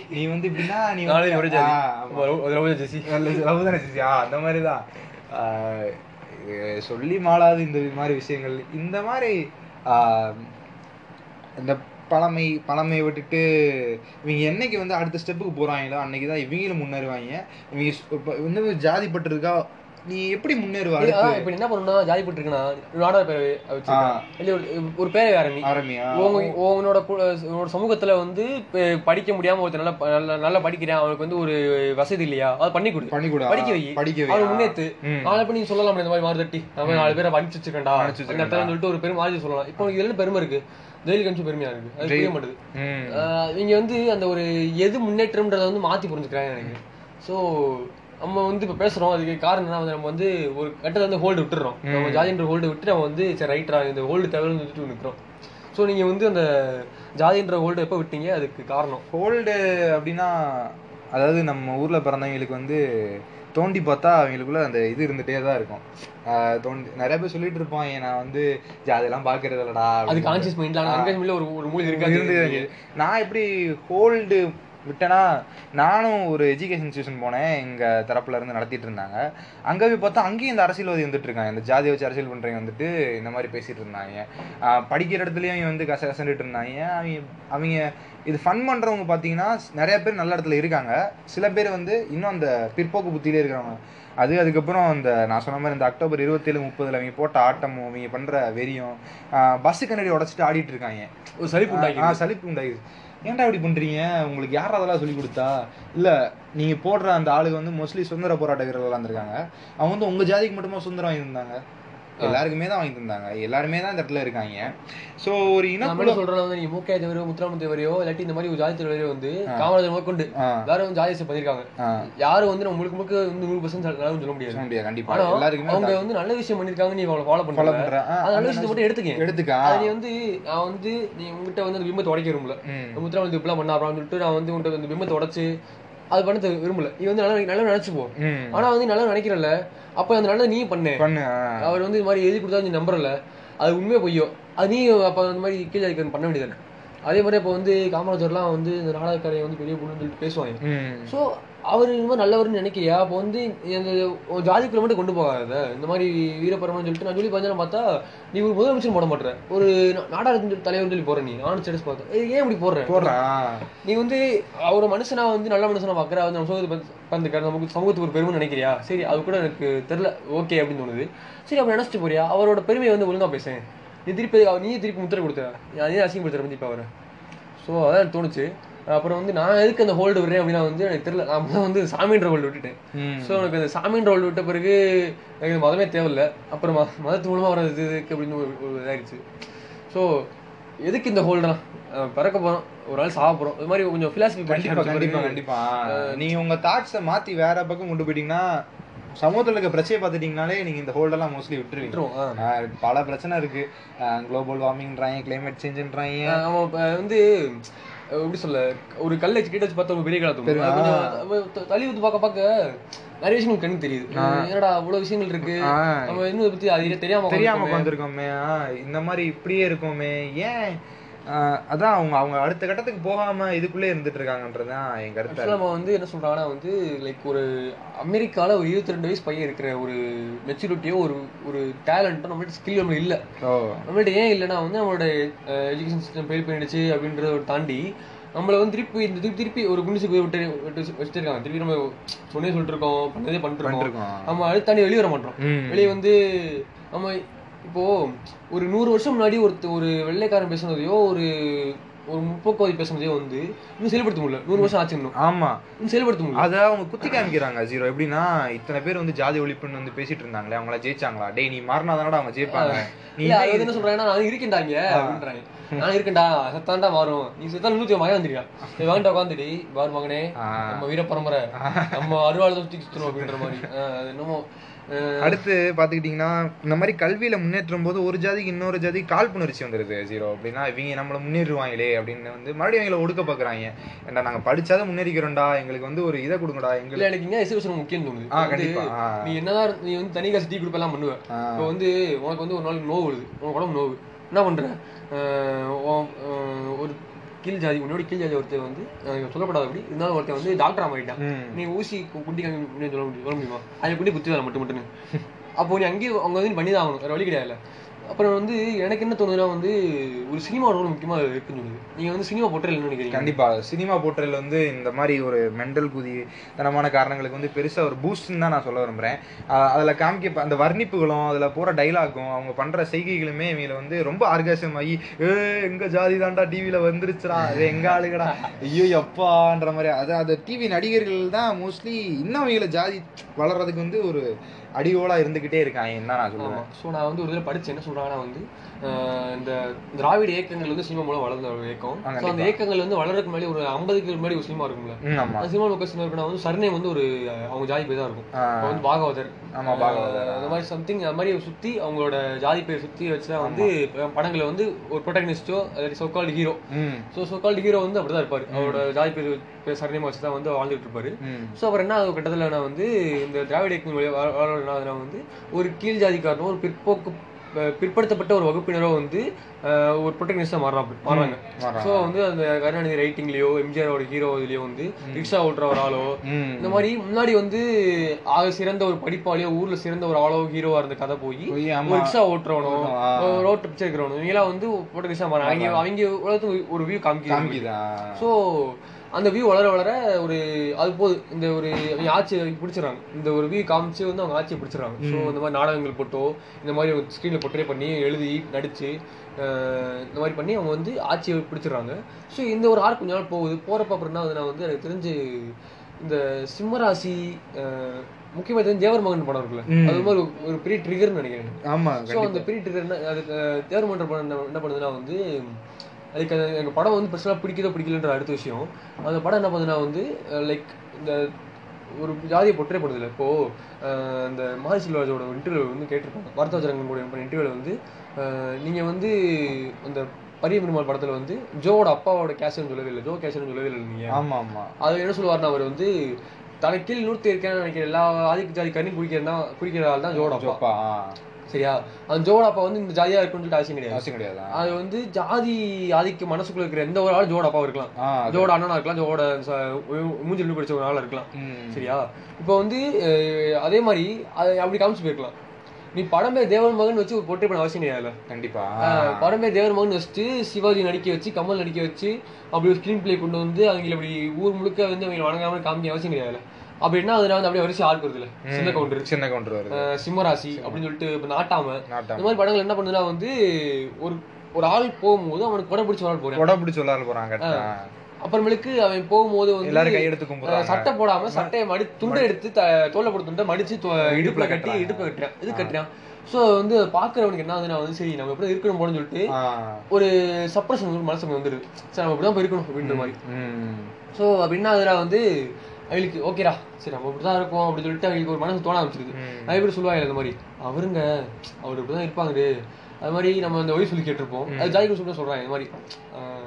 நீ வந்து இப்படின்னா நீ லவ் தானே? ஆ அந்த மாதிரி தான் ஆஹ் இது சொல்லி மாளாது இந்த மாதிரி விஷயங்கள். இந்த மாதிரி இந்த பழமை பழமையை விட்டுட்டு இவங்க என்னைக்கு வந்து அடுத்த ஸ்டெப்புக்கு போறாங்களோ அன்னைக்கு தான் இவங்களும் முன்னேறுவாங்க. இவங்க இப்ப இன்னும் ஜாதி பட்டு இருக்கா நீ எப்படி முன்னேறுவ இப்ப என்ன பண்ணணும்னா ஜாதி போட்டு இருக்கனா பேரவை இல்ல ஒரு- பேரவை ஆரம்பி ஆரம்பியா உங்க உங்களோட உங்களோட சமூகத்துல வந்து படிக்க முடியாம ஒருத்தர் நல்லா நல்லா படிக்கிறேன் அவனுக்கு வந்து ஒரு வசதி இல்லையா? அது பண்ணி கொடு பண்ணி கூட படிக்க வை. படிக்க வை அவனை முன்னேத்து. நாளை பண்ணி சொல்லலாம் இந்த மாதிரி மாறு தட்டி நாலு பேரை அனுப்பிச்சு வச்சிருக்கேன்டா. அந்த இடத்துல சொல்லிட்டு ஒரு பெரும் மாதிரி சொல்லலாம். இப்போ இதுல பெருமை இருக்கு? ஜெயிலுக்கு அனுப்பிச்சு பெருமையா இருக்கு அது புரிய மாட்டுது இவங்க வந்து அந்த ஒரு எது முன்னேற்றம்ன்றத வந்து மாத்தி புரிஞ்சுக்கிறாங்க எனக்கு. ஸோ நம்ம வந்து இப்போ பேசுறோம். அதுக்கு காரணம் என்ன வந்து நம்ம வந்து ஒரு கட்டத்தை வந்து ஹோல்டு விட்டுறோம். நம்ம ஜாதின்ற ஹோல்டு விட்டு நம்ம வந்து சரி ரைட்ரா இந்த ஹோல்டு தேவைன்னு சொல்லிட்டு நிற்கிறோம் ஸோ நீங்க வந்து அந்த ஜாதின்ற ஹோல்டு எப்போ விட்டீங்க? அதுக்கு காரணம். ஹோல்டு அப்படின்னா அதாவது நம்ம ஊர்ல பிறந்தவங்களுக்கு வந்து தோண்டி பார்த்தா அவங்களுக்குள்ள அந்த இது இருந்துட்டே தான் இருக்கும். தோண்டி நிறைய பேர் சொல்லிட்டு இருப்பான் நான் வந்து அதெல்லாம் பாக்குறது இல்லடா அது. கான்சியஸ் மைண்ட்ல ஒரு ஒரு மூலி இருந்து இருக்காது நான் எப்படி ஹோல்டு விட்டேன்னா நானும் ஒரு எஜுகேஷன் இன்ஸ்டியூஷன் போனேன். எங்க தரப்புல இருந்து நடத்திட்டு இருந்தாங்க. அங்க போய் பார்த்தா அங்கேயும் இந்த அரசியல்வாதி வந்துட்டு இருக்காங்க இந்த ஜாதியை வச்சு அரசியல் பண்றவங்க வந்துட்டு இந்த மாதிரி பேசிட்டு இருந்தாங்க. படிக்கிற இடத்துலயும் அவங்க வந்து கச கசந்துட்டு இருந்தாங்க. அவங்க அவங்க இது ஃபன் பண்றவங்க பாத்தீங்கன்னா நிறைய பேர் நல்ல இடத்துல இருக்காங்க. சில பேர் வந்து இன்னும் அந்த பிற்போக்கு புத்தியிலே இருக்கிறவங்க. அது அதுக்கப்புறம் அந்த நான் சொன்ன மாதிரி இந்த அக்டோபர் இருபத்தேழு முப்பதுல அவங்க போட்ட ஆட்டமும் அவங்க பண்ற வெறியும் பஸ் கண்ணாடி உடைச்சிட்டு ஆடிட்டு இருக்காங்க. ஒரு சலிப்பு சலிப்பு உண்டாயிடுச்சு ஏன்டா இப்படி பண்றீங்க? உங்களுக்கு யார் அதெல்லாம் சொல்லி கொடுத்தா? இல்ல நீங்க போடுற அந்த ஆளுங்க வந்து மோஸ்ட்லி சுதந்திர போராட்ட வீரர்கள் இருந்திருக்காங்க. அவங்க வந்து உங்க ஜாதிக்கு மட்டுமா சுதந்திரம் வாங்கியிருந்தாங்க? எல்லாருக்குமே தான் வாங்கி தந்தாங்க. எல்லாருமே தான் இந்த இடத்துல இருக்காங்க. சோ ஒரு இனக்குழு சொல்றோம் வந்து நீங்க மூக்கையா தேவரையோ முத்துராம தேவரையோ இல்லாட்டி இந்த மாதிரி ஒரு ஜாதி தலைவரையோ வந்து காமராஜர் முதற்கொண்டு எல்லாரும் வந்து ஜாதி பண்ணிருக்காங்க யாரும் வந்து நம்ம முழுக்க முழுக்க வந்து நூறு பர்சன்ட் சொல்ல முடியாது. முடியாது கண்டிப்பா. எல்லாருக்குமே அவங்க வந்து நல்ல விஷயம் பண்ணிருக்காங்க நீ அவளை ஃபாலோ ஆ, அது நல்ல விஷயத்தை மட்டும் எடுத்துக்க. எடுத்துக்கா. நீ வந்து நான் வந்து நீ உங்ககிட்ட வந்து அந்த பிம்பத்தை உடைக்க விரும்பல. ம், முத்திரா வந்து இப்பெல்லாம் பண்ணா அப்படின்னு சொல்லிட்டு நான் வந்து உன்கிட்ட அந்த பிம்பத்தை உடைச்சு அது பண்ண விரும்பல. நீ வந்து நல்லா நல்லா நினைச்சு போ. ஆனா வந்து நல்லா நினைக்கிறல்ல அப்ப அந்த நல்லதை நீ பண்ணு. பண்ணு. அவர் வந்து இது மாதிரி எழுதி கொடுத்தா நீ நம்புறல அது உண்மையா பொய்யோ? அது நீ அப்ப அந்த மாதிரி கீழே பண்ண வேண்டியது அதே மாதிரி இப்போ வந்து காமராஜர்லாம் வந்து இந்த நாடகக்கரையை வந்து பெரிய பொண்ணுன்னு சொல்லிட்டு பேசுவாங்க. ஸோ அவர் மாதிரி நல்லவர்னு நினைக்கிறியா அப்போ வந்து இந்த ஜாதிக்குள்ள மட்டும் கொண்டு போகாத இந்த மாதிரி வீரப்பரமன்னு சொல்லிட்டு நான் சொல்லி பார்த்தா பார்த்தா நீ ஒரு முதலமைச்சர் போட மாட்டேற. ஒரு நாடாளுமன்ற தலைவர் சொல்லி போற நீ. நானும் ஸ்டேட்டஸ் பார்த்தேன் ஏன் இப்படி போடுற? போடுறான் நீ வந்து அவர் மனுஷனா வந்து நல்ல மனுஷனா பார்க்குற அவர் நம்ம சமூகத்தை பந்துக்காரு நமக்கு சமூகத்துக்கு ஒரு பெருமை நினைக்கிறியா? சரி அது கூட எனக்கு தெரியல ஓகே அப்படின்னு தோணுது. சரி அப்படி நினைச்சிட்டு போறியா? அவரோட பெருமையை வந்து ஒழுங்கா பேசேன் நீ திருப்பி அவர் நீ திருப்பி முத்திரை கொடுத்த? நீ அசிங்கப்படுத்துற வந்து இப்போ அவரை ஸோ அதான் எனக்கு தோணுச்சு. அப்புறம் வந்து நான் எதுக்கு அந்த ஹோல்டு விடுறேன் அப்படின்னா வந்து எனக்கு தெரியல. நான் முதல்ல வந்து சாமின்ற ஹோல்டு விட்டுட்டேன். ஸோ எனக்கு அந்த சாமின்ற ஹோல்டு விட்ட பிறகு எனக்கு மதமே தேவையில்ல. அப்புறம் மதத்து மூலமா வர்றது இதுக்கு அப்படின்னு ஒரு இதாயிருச்சு. ஸோ எதுக்கு இந்த ஹோல்டுனா பிறக்க போறோம். ஒரு நாள் சாக போறோம். இது மாதிரி கொஞ்சம் பிலாசபி கண்டிப்பா கண்டிப்பா கண்டிப்பா. நீங்க உங்க தாட்ஸ மாத்தி வேற பக்கம் கொண்டு போயிட்டீங்கன்னா சமூகத்துல இருக்க பிரச்சனையை பார்த்துட்டீங்கனாலே நீங்க இந்த ஹோல்டெல்லாம் மோஸ்ட்லி விட்டுருவீங்க. பல பிரச்சனை இருக்கு. குளோபல் வார்மிங்ன்றாங்க கிளைமேட் சேஞ்சுன்றாங்க வந்து எப்படி சொல்ல ஒரு வச்சு கிட்ட வச்சு பார்த்தா ஒரு பெரிய காலத்து தள்ளி ஊத்து பார்க்க பார்க்க நிறைய விஷயங்கள் கண்ணுக்கு தெரியுது. என்னடா இவ்வளவு விஷயங்கள் இருக்கு. நம்ம இன்னும் பத்தி அது தெரியாம தெரியாம. உட்காந்துருக்கோமே. இந்த மாதிரி இப்படியே இருக்கோமே. ஏன் அதான் அவங்க அவங்க அடுத்த கட்டத்துக்கு போகாம இதுக்குள்ளே இருந்துட்டு இருக்காங்கன்றதுதான் என் கருத்து. நம்ம வந்து என்ன சொல்றாங்கன்னா வந்து லைக் ஒரு அமெரிக்கால ஒரு இருபத்தி ரெண்டு வயசு பையன் இருக்கிற ஒரு மெச்சூரிட்டியோ ஒரு ஒரு டேலண்ட்டோ நம்மள்ட்ட ஸ்கில் நம்ம இல்ல. நம்மள்ட்ட ஏன் இல்லைன்னா வந்து நம்மளோட எஜுகேஷன் சிஸ்டம் ஃபெயில் பண்ணிடுச்சு அப்படின்றத தாண்டி நம்மள வந்து திருப்பி இந்த திருப்பி திருப்பி ஒரு குண்டிச்சு போய் விட்டு விட்டு வச்சுட்டு இருக்காங்க திருப்பி நம்ம சொன்னே சொல்லிட்டு இருக்கோம் பண்ணதே பண்ணிட்டு இருக்கோம் நம்ம அடுத்து தாண்டி வெளியே வர மாட்டோம். வெளியே வந்து நம்ம இப்போ ஒரு நூறு வருஷம் முன்னாடி ஒருத்த ஒரு வெள்ளைக்காரன் பேசுனதையோ ஒரு ஒரு முற்போக்குவாதி பேசுனதையோ வந்து இன்னும் செயல்படுத்த முடியல. நூறு வருஷம் ஆச்சு இன்னும். ஆமா. இன்னும் செயல்படுத்த முடியல. அத அவங்க குத்தி காமிக்கிறாங்க ஜீரோ எப்படின்னா இத்தனை பேர் வந்து ஜாதி ஒழிப்புன்னு வந்து பேசிட்டு இருந்தாங்களே அவங்கள ஜெயிச்சாங்களா? டேய் நீ மாறினாதானடா அவங்க ஜெயிப்பாங்க? நீ அது என்ன சொல்றாங்கன்னா நான் இருக்கேன்டாங்க அப்படின்றாங்க. நான் இருக்கேன்டா சத்தாண்டா மாறும். நீ செத்தா நூத்தி மகன் வந்துருக்கா நீ வாங்கிட்டு உட்காந்துடி. பாரு மகனே. நம்ம வீர பரம்பரை நம்ம அருவாள் சுத்தி சுத்தணும் அப்படின்ற மாதிரி. என்னமோ அடுத்து பாத்துக்கிட்டீங்கன்னா இந்த மாதிரி கல்வியில முன்னேற்றும் போது ஒரு ஜாதிக்கு இன்னொரு ஜாதி காழ்ப்புணர்ச்சி வந்துருது ஜீரோ அப்படின்னா இவங்க நம்மள முன்னேறுவாங்களே அப்படின்னு வந்து மறுபடியும் எங்களை ஒடுக்க பாக்குறாங்க ஏன்டா நாங்க படிச்சாதான் முன்னேறிக்கிறோம்டா எங்களுக்கு வந்து ஒரு இதை கொடுங்கடா எங்களுக்கு எனக்கு இங்க எக்ஸிபிஷன் முக்கியம் தோணுது. ஆ, வந்து கண்டிப்பா. ஆ. நீ என்னதான் நீ வந்து தனி காசு டீ குரூப் எல்லாம் பண்ணுவ. ஆ. இப்போ வந்து உனக்கு வந்து ஒரு நாள் நோவு வருது. உனக்கு உடம்பு நோவு. என்ன ஆஹ் ஒரு கீழ் ஜாதி உன்னோட கீழ் ஜாதி ஒருத்தர் வந்து சொல்லப்படாத அப்படி இருந்தாலும் ஒருத்தன் வந்து டாக்டர் ஆகிட்டான். நீ ஊசி கு- குண்டி காமி முடியும் சொல்ல முடியும் சொல்ல முடியுமா? அதை குண்டி குத்தி வேலை மட்டும் மட்டும்னு. அப்போ நீ அங்கேயே அவங்க வந்து பண்ணி தான் ஆகணும் வேற வழி கிடையாது அப்புறம் வந்து எனக்கு என்ன தோணுதுன்னா வந்து ஒரு சினிமா ரோல் முக்கியமாக இருக்குன்னு சொல்லுது நீங்கள் வந்து சினிமா போட்டல் என்ன நினைக்கிறீங்க? கண்டிப்பாக சினிமா போர்ட்டல் வந்து இந்த மாதிரி ஒரு மெண்டல் குதி தனமான காரணங்களுக்கு வந்து பெருசாக ஒரு பூஸ்ட்னு தான் நான் சொல்ல விரும்புகிறேன் அதில் காமிக்க அந்த வர்ணிப்புகளும் அதில் போகிற டைலாகும் அவங்க பண்ணுற செய்கைகளுமே இவங்களை வந்து ரொம்ப ஆர்காசம் ஆகி ஏ எங்கள் ஜாதி தாண்டா டிவியில் வந்துருச்சுடா. அது எங்க ஆளுகடா. ஐயோ அப்பான்ற மாதிரி. அது அது டிவி நடிகர்கள் தான் மோஸ்ட்லி இன்னும் இவங்களை ஜாதி வளர்றதுக்கு வந்து ஒரு அடியோலா இருந்துகிட்டே இருக்காங்க தான் நான் சொல்லுவேன். ஸோ நான் வந்து ஒரு இதில் படிச்சேன் என்ன சொல்றாங்கன்னா வந்து இந்த திராவிட இயக்கங்கள் வந்து சினிமா மூலம் வளர்ந்த ஒரு இயக்கம். ஸோ அந்த இயக்கங்கள் வந்து வளர்றதுக்கு முன்னாடி ஒரு ஐம்பதுக்கு முன்னாடி ஒரு சினிமா இருக்கும்ல. அந்த சினிமா லொக்கேஷன் இருக்குன்னா வந்து சர்நேம் வந்து ஒரு அவங்க ஜாதி பேர் தான் இருக்கும். வந்து பாகவதர். ஆமா பாகவதர். ஆஹ் அந்த மாதிரி சம்திங் அந்த மாதிரி சுத்தி அவங்களோட ஜாதி பேர் சுத்தி வச்சுதான் வந்து படங்களை வந்து ஒரு ப்ரொட்டகனிஸ்டோ so called hero so so called hero வந்து அப்படிதான் இருப்பாரு. அவரோட ஜாதி பேர் சர்நேம் வச்சு தான் வந்து வாழ்ந்துட்டு இருப்பாரு. ஸோ அப்புறம் என்ன ஆகும் கட்டத்தில் நான் வந்து இந்த திராவிட இயக்கம் ஆகுதுன்னா வந்து ஒரு கீழ் ஜாதிக்காரனோ ஒரு பிற்போக்கு பிற்படுத்தப்பட்ட ஒரு வகுப்பினரோ வந்து ஒரு ப்ரொட்டகனிஸ்டாக மாறுறாங்க. மாறுறாங்க. ஸோ வந்து அந்த கருணாநிதி ரைட்டிங்லயோ எம்ஜிஆரோட ஹீரோ இதுலயோ வந்து ரிக்ஷா ஓட்டுற ஒரு ஆளோ இந்த மாதிரி முன்னாடி வந்து ஆக சிறந்த ஒரு படிப்பாளியோ ஊர்ல சிறந்த ஒரு ஆளோ ஹீரோவா இருந்த கதை போய் ரிக்ஷா ஓட்டுறவனோ. ரோட் பிச்சை இருக்கிறவனோ இவங்களாம் வந்து ப்ரொட்டகனிஸ்டாக மாறாங்க அவங்க அவங்க உலகத்துக்கு ஒரு வியூ காமிக்கிறாங்க ஸோ அந்த வியூ வளர வளர ஒரு அது போது இந்த ஒரு அவங்க ஆட்சியை பிடிச்சிடறாங்க. இந்த ஒரு வியூ காமிச்சு வந்து அவங்க ஆட்சியை பிடிச்சிடறாங்க. ஸோ இந்த மாதிரி நாடகங்கள் போட்டோ இந்த மாதிரி ஒரு ஸ்க்ரீனில் பொட்டரே பண்ணி எழுதி நடிச்சு அஹ் இந்த மாதிரி பண்ணி அவங்க வந்து ஆட்சியை பிடிச்சிடுறாங்க. ஸோ இந்த ஒரு ஆறு கொஞ்ச நாள் போகுது. போகிறப்ப அப்புறம் என்ன ஆகுதுன்னா வந்து எனக்கு தெரிஞ்சு இந்த சிம்மராசி அஹ் முக்கியமா தெரிஞ்சு தேவர் மகன் படம் இருக்குல்ல. அது மாதிரி ஒரு- பெரிய ட்ரிகர்னு நினைக்கிறேன். ஆமா ஸோ அந்த பெரிய ட்ரிகர் அதுக்கு தேவர் மன்ற படம் என்ன பண்ணுதுன்னா வந்து அதுக்கு அந்த எங்கள் படம் வந்து பர்சனலாக பிடிக்குதோ பிடிக்கலன்ற அடுத்த விஷயம். அந்த படம் என்ன பண்ணுதுன்னா வந்து லைக் இந்த ஒரு ஜாதியை பொற்றே பண்ணுதில்ல. இப்போ அஹ், இந்த மாரி செல்வராஜோட இன்டர்வியூ வந்து கேட்டிருப்பாங்க. வார்த்தாஜரங்கன் கூட பண்ண இன்டர்வியூவில் வந்து அஹ், நீங்க வந்து அந்த பரிய பெருமாள் படத்துல வந்து ஜோவோட அப்பாவோட கேஷன் சொல்லவே இல்லை. ஜோ கேஷன் சொல்லவே இல்லை நீங்க ஆமா ஆமா. அது என்ன சொல்லுவாருன்னா அவர் வந்து தனக்கு கீழ் நூற்றி இருக்கேன்னு நினைக்கிற எல்லா ஆதிக்கு ஜாதி கண்ணி குடிக்கிறதா குடிக்கிற ஆள் தான் ஜோட அப்பா. சரியா? அந்த ஜோட அப்பா வந்து இந்த ஜாதியா இருக்குன்னு சொல்லிட்டு அவசியம் கிடையாது. அவசியம் கிடையாதா? அது வந்து ஜாதி ஆதிக்கு மனசுக்குள்ள இருக்கிற எந்த ஒரு ஆள் ஜோட இருக்கலாம். ஜோட அண்ணனா இருக்கலாம் ஜோட மூஞ்சில் படிச்ச ஒரு ஆளா இருக்கலாம். சரியா? இப்போ வந்து அதே மாதிரி அப்படி காமிச்சு போயிருக்கலாம். நீ படமே தேவன் மகன் வச்சு ஒரு பொட்டை பண்ண அவசியம் கிடையாதுல்ல கண்டிப்பா. படமே தேவன் மகன் வச்சுட்டு சிவாஜி நடிக்க வச்சு கமல் நடிக்க வச்சு அப்படி ஒரு ஸ்கிரீன் பிளே கொண்டு வந்து அவங்களை அப்படி ஊர் முழுக்க வந்து அவங்க வணங்காம காமிக்க அவசியம் கிடையாதுல்ல அப்படி என்ன அதுல வந்து அப்படியே வரிசை ஆள் வருதுல்ல சின்ன கவுண்டர் சின்ன கவுண்டர் வருது. சிம்மராசி அப்படின்னு சொல்லிட்டு இப்ப நாட்டாம இந்த மாதிரி படங்கள் என்ன பண்ணுதுன்னா வந்து ஒரு ஒரு ஆள் போகும்போது அவனுக்கு கொடை பிடிச்ச ஆள் போறான். கொடை பிடிச்சி விளாட போறாங்க அப்புறமேலுக்கு அவன் போகும்போது வந்து எல்லாரும் கையெடுத்து அஹ், கும்பிடுறாங்க. சட்டை போடாம சட்டையை மடி துண்டை எடுத்து த- தோல்ல போட்டு துண்டை மடிச்சு இடுப்புல கட்டி. இடுப்புல கட்டுறான். இது கட்டுறான். சோ வந்து பாக்குறவனுக்கு என்ன ஆகுதுன்னா வந்து சரி நம்ம எப்படி இருக்கணும் போலன்னு சொல்லிட்டு. ஒரு சப்ரஷன் மனசுக்கு வந்துருது. சரி நம்ம இப்படிதான் போய் இருக்கணும் அப்படின்ற மாதிரி. சோ அப்படின்னா அதுல வந்து அவங்களுக்கு ஓகேடா. சரி நம்ம இப்படிதான் இருக்கோம் அப்படின்னு சொல்லிட்டு அவங்களுக்கு ஒரு மனசு தோண ஆரம்பிச்சிருது. ம். நிறைய பேர் சொல்லுவாங்க இந்த மாதிரி அவருங்க அவர் இப்படிதான் இருப்பாங்க அது மாதிரி நம்ம அந்த ஒய் சொல்லி கேட்டிருப்போம். அது ஜாய் சொல்ல சொல்றாங்க இந்த மாதிரி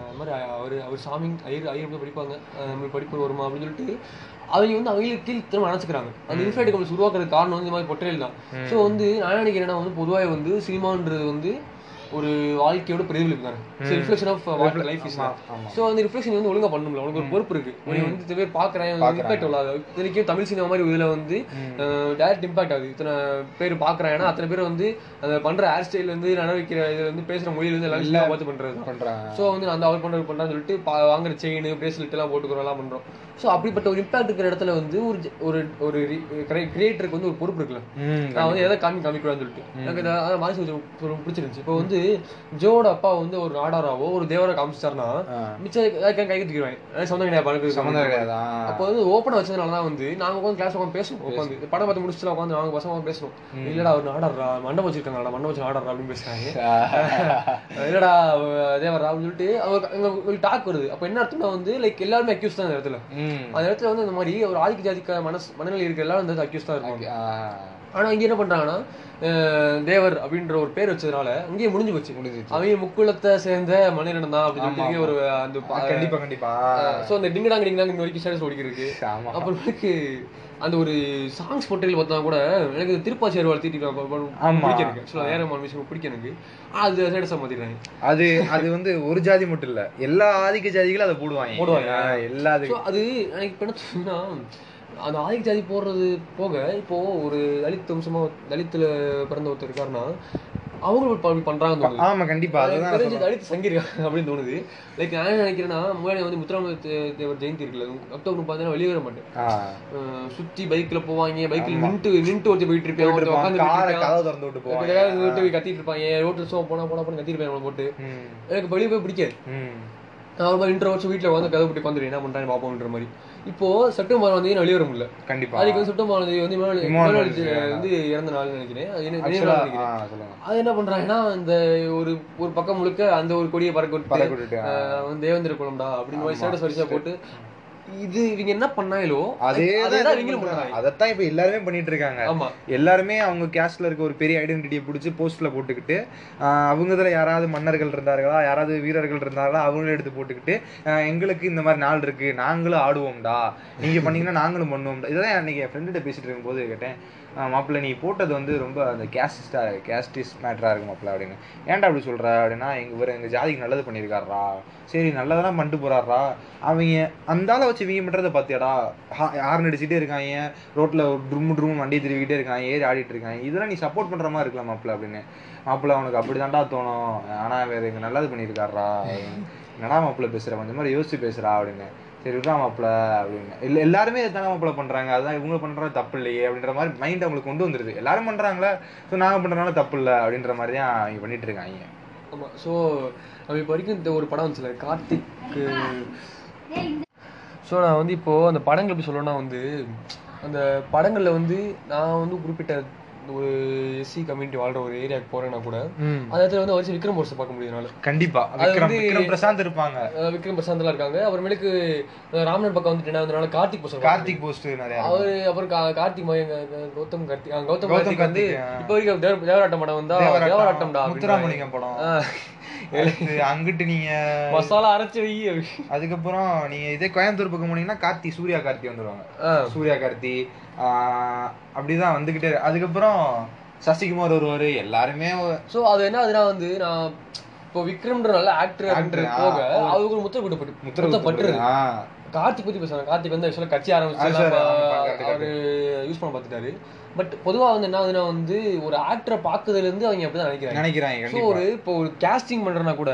இந்த மாதிரி அவர் அவர் சாமி ஐயர் ஐயர் போய் படிப்பாங்க. நம்ம படிப்பு வருமா? அப்படின்னு சொல்லிட்டு அவங்க வந்து அவங்களுக்கு கீழ் திரும்ப நினைச்சுக்கிறாங்க அந்த இன்ஃபைட் கம்பெனிஸ் உருவாக்குறது காரணம் வந்து இந்த மாதிரி பொட்டையில் தான். ஸோ வந்து நான் நினைக்கிறேன்னா வந்து பொதுவாக வந்து சினிமான்றது வந்து ஒரு வாழ்க்கையோட பிரதிபலிப்பு தானே reflection of what life is. So அந்த ரிஃப்ளெக்ஷன் வந்து ஒழுங்கா பண்ணணும்ல உனக்கு ஒரு பொறுப்பு இருக்கு. நீ வந்து இத்தனை பேர் பாக்குறேன் இம்பாக்ட் இல்லாத இதுலக்கும் தமிழ் சினிமா மாதிரி இதுல வந்து டைரக்ட் இம்பாக்ட் ஆகுது. இத்தனை பேர் பாக்குறாங்கன்னா அத்தனை பேர் வந்து அந்த பண்ற ஹேர் ஸ்டைல் வந்து நடவைக்கிற இது வந்து பேசுற மொழியில இருந்து எல்லாம் பார்த்து பண்றது தான். பண்றாங்க. ஸோ வந்து அந்த அவர் பண்றது பண்றான்னு சொல்லிட்டு வாங்குற செயின் பிரேஸ்லெட் எல்லாம் போட்டுக்கிறோம் எல்லாம் பண்றோம். ஸோ அப்படிப்பட்ட ஒரு இம்பாக்ட் இருக்கிற இடத்துல வந்து ஒரு ஒரு ஒரு கிரியேட்டருக்கு வந்து ஒரு பொறுப்பு இருக்குல்ல. நான் வந்து எதை காமி காமிக்கூடாதுன்னு சொல்லிட்டு. எனக்கு கொஞ்சம் பிடிச்சிருந்துச்சு. இப்போ வந்து ஜோட அப்பா வந்து ஒரு நாடாராவோ ஒரு தேவரா காமிச்சிட்டாருன்னா. மிச்சம் கை தூக்கிடுவாங்க சொந்தம் கிடையாது பழக்கம் சம்மந்தம் கிடையாது ஆ. அப்போ வந்து ஓப்பனா வச்சதுனால தான் வந்து நாங்க உட்காந்து கிளாஸ் உட்காந்து பேசுவோம் உட்காந்து படம் பார்த்து முடிச்சுட்டு உட்காந்து நாங்க பசங்க உட்காந்து பேசுவோம் இல்லடா அவர் நாடாடுறா மண்டபம் வச்சிருக்காங்கடா மண்டபம் வச்சு நாடாடுறா அப்படின்னு பேசுறாங்க. இல்லடா தேவரா அப்படின்னு சொல்லிட்டு அவங்க உங்களுக்கு டாக் வருது. அப்போ என்ன அர்த்தம்னா வந்து லைக் எல்லாருமே அக்யூஸ் தான் அந்த இடத்துல. அந்த இடத்துல வந்து இந்த மாதிரி ஒரு ஆதிக்க ஜாதிக்க மனசு மனநிலை இருக்க எல்லாரும் வந்து அக்யூஸ் தான் இருப்பாங்க. ஆ. ஆனா இங்க என்ன பண்றாங்கன்னா அஹ், தேவர் அப்படின்ற ஒரு பேர் வச்சதுனால அங்கேயே முடிஞ்சு போச்சு. முடிஞ்சிச்சு. அவங்க முக்குளத்தை சேர்ந்த மனிதன் தான் அப்படின்னு சொல்லிட்டு ஒரு அந்த கண்டிப்பா கண்டிப்பா. சோ அந்த டிங்கடாங்க டிங்கடாங்க வரைக்கும் ஸ்டேட்டஸ் ஆமா. அப்புறமேக்கு அந்த ஒரு சாங்ஸ் பொட்டையில் பார்த்தா கூட எனக்கு திருப்பாச்சி அருவாள். பிடிக்க எனக்கு ஏரமான விஷயம் பிடிக்க எனக்கு அது ஸ்டேட்டஸாக மாத்திடுறாங்க. அது அது வந்து ஒரு ஜாதி மட்டும் இல்ல. எல்லா ஆதிக்க ஜாதிகளும் அதை போடுவாங்க. போடுவாங்க. ஆ, எல்லா அது ஸோ எனக்கு என்ன அந்த ஆதிக்க ஜாதி போடுறது போக இப்போ ஒரு தலித் வம்சமா தலித்துல பிறந்த ஒருத்தர் இருக்காருன்னா அவங்களும் தோணுது. ஆமா கண்டிப்பா. தெரிஞ்சு தலித் சங்கிருக்காங்க அப்படின்னு தோணுது. லைக் நான் என்ன நினைக்கிறேன்னா முன்னாடி வந்து முத்துராம தே- தேவர் ஜெயந்தி இருக்குல்ல அக்டோபர் முப்பது வெளியே வர மாட்டேன். சுத்தி பைக்ல போவாங்க பைக்ல நின்ட்டு நின்ட்டு ஒருத்தி போயிட்டு இருப்பான், உட்காந்து விட்டு போவாங்க. கத்திட்டு இருப்பாங்க. ரோட்ல சோ போனா போனா போனா கத்திட்டு இருப்பாங்க போட்டு. எனக்கு வெளியே போய் பிடிக்காது. நான் ஒரு மாதிரி இன்டர் வீட்டுல வந்து கதை போட்டு உட்காந்துரு என்ன பண்றான்னு பாப்போம்ன்ற மாதிரி. இப்போ செப்டம்பர் வந்து நான் வெளியே வர முடியல. கண்டிப்பா. அதுக்கு வந்து செப்டம்பர் வந்து வந்து இமானுவேல் வந்து இறந்த நாள் நினைக்கிறேன். அது என்ன பண்றாங்கன்னா அந்த ஒரு ஒரு பக்கம் முழுக்க அந்த ஒரு கொடியை பறக்க விட்டு தேவேந்திர குளம்டா அப்படின்னு மாதிரி ஸ்டேட்டஸ் வரிசையா போட்டு இது இவங்க என்ன பண்ணாங்களோ அதே இவங்களும் பண்றாங்க. அதைத்தான் இப்ப எல்லாருமே பண்ணிட்டு இருக்காங்க. ஆமா. எல்லாருமே அவங்க கேஸ்ட்ல இருக்க ஒரு பெரிய ஐடென்டிட்டியை பிடிச்சி போஸ்ட்ல போட்டுக்கிட்டு அவங்க இதுல யாராவது மன்னர்கள் இருந்தார்களா யாராவது வீரர்கள் இருந்தார்களா அவங்களும் எடுத்து போட்டுக்கிட்டு எங்களுக்கு இந்த மாதிரி நாள் இருக்கு நாங்களும் ஆடுவோம்டா. நீங்க பண்ணீங்கன்னா நாங்களும் பண்ணுவோம்டா. இதெல்லாம் அன்னைக்கு என் ஃப்ரெண்டுகிட்ட பேசிட்டு இருக்கும்போது கேட்டேன். மாப்பிள்ளை நீ போட்டது வந்து ரொம்ப அந்த கேஸ்டிஸ்டா கேஸ்டிஸ் மேட்டராக இருக்கு மாப்பிள்ள அப்படின்னு. ஏன்டா அப்படி சொல்ற? அப்படின்னா எங்க இவர் எங்க ஜாதிக்கு நல்லது பண்ணியிருக்காரா சரி நல்லதெல்லாம் பண்ணிட்டு போறாரா அவங்க அந்த ஆளை வச்சு வீங்க பண்றதை பாத்தியாடா? ஹார்ன் அடிச்சுட்டே இருக்காங்க. ரோட்ல ட்ரும் ட்ரும் வண்டி திருவிக்கிட்டே இருக்காங்க. ஏறி ஆடிட்டு இருக்காங்க. இதெல்லாம் நீ சப்போர்ட் பண்ற மாதிரி இருக்கலாம் மாப்பிள்ள அப்படின்னு. மாப்பிள்ள அவனுக்கு அப்படிதான்டா தோணும். ஆனா வேற எங்க நல்லது பண்ணியிருக்காரா என்னடா மாப்பிள்ள பேசுற? கொஞ்சம் மாதிரி யோசிச்சு பேசுறா அப்படின்னு. சரி விட்றா மாப்பிள்ள அப்படின்னு. இல்லை எல்லாருமே இதான மாப்பிள்ள பண்ணுறாங்க அதுதான் இவங்க பண்ணுறது தப்பு இல்லையே அப்படின்ற மாதிரி மைண்ட் அவங்களுக்கு கொண்டு வந்துருது. எல்லாரும் பண்ணுறாங்களே ஸோ நாங்கள் பண்ணுறதுனால தப்பு இல்லை அப்படின்ற மாதிரி தான் அவங்க பண்ணிட்டு இருக்காங்க. ஆமாம் ஸோ நம்ம இப்போ வரைக்கும் இந்த ஒரு படம் வந்துச்சுல கார்த்திக்கு. ஸோ நான் வந்து இப்போது அந்த படங்கள் எப்படி சொல்லணும்னா வந்து அந்த படங்களில் வந்து நான் வந்து குறிப்பிட்ட ஒரு எஸ்சி கம்யூனிட்டி வாழ்ற ஒரு ஏரியாவுக்கு போறேன்னா கூட அந்த இடத்துல வந்து வரிசை விக்ரம் போர்ஸ் பார்க்க முடியும் என்னால. கண்டிப்பா. அது வந்து- பிரசாந்த் இருப்பாங்க. விக்ரம் பிரசாந்த்லாம் இருக்காங்க. அப்புறமேலுக்கு ராமநாத் பக்கம் வந்துட்டு என்ன வந்தனால கார்த்திக் போஸ்டர் கார்த்திக் போஸ்ட் நிறைய. அவரு அப்புறம் கார்த்திக் கௌதம் கார்த்திக் கௌதம் கார்த்திக் வந்து. இப்போ வரைக்கும் தேவ- தேவராட்டம் படம் வந்தா தேவராட்டம், தேவராட்டம்டா முத்துராமலிங்கம் படம். அங்கிட்டு நீங்க மசாலா அரைச்சு வை. அதுக்கப்புறம் நீங்க இதே கோயம்புத்தூர் பக்கம் போனீங்கன்னா கார்த்தி சூர்யா கார்த்தி வந்துருவாங்க. சூர்யா கார்த்தி. ஆஹ் அப்படிதான் வந்துகிட்டே. அதுக்கப்புறம் சசிகுமார் வருவாரு. எல்லாருமே சோ அது என்ன அதுனா வந்து நான் இப்போ விக்ரம்ன்ற நல்ல ஆக்டர் Actor, ஆ. போக ஒரு முத்திர கூட்டப்பட்டு முத்திர பட்டுருது ஆஹ் கார்த்திக் பத்தி பேசுறாங்க கார்த்திக் வந்து ஆக்சுவலா கட்சி ஆரம்பிச்சு அவரு யூஸ் பண்ண பார்த்துட்டாரு. பட் பொதுவா வந்து என்ன ஆகுதுன்னா வந்து ஒரு ஆக்டரை பார்க்கறதுல இருந்து அவங்க அப்படிதான் நினைக்கிறாங்க. நினைக்கிறாங்க ஸோ கண்டிப்பா. ஒரு இப்போ ஒரு கேஸ்டிங் பண்றனா கூட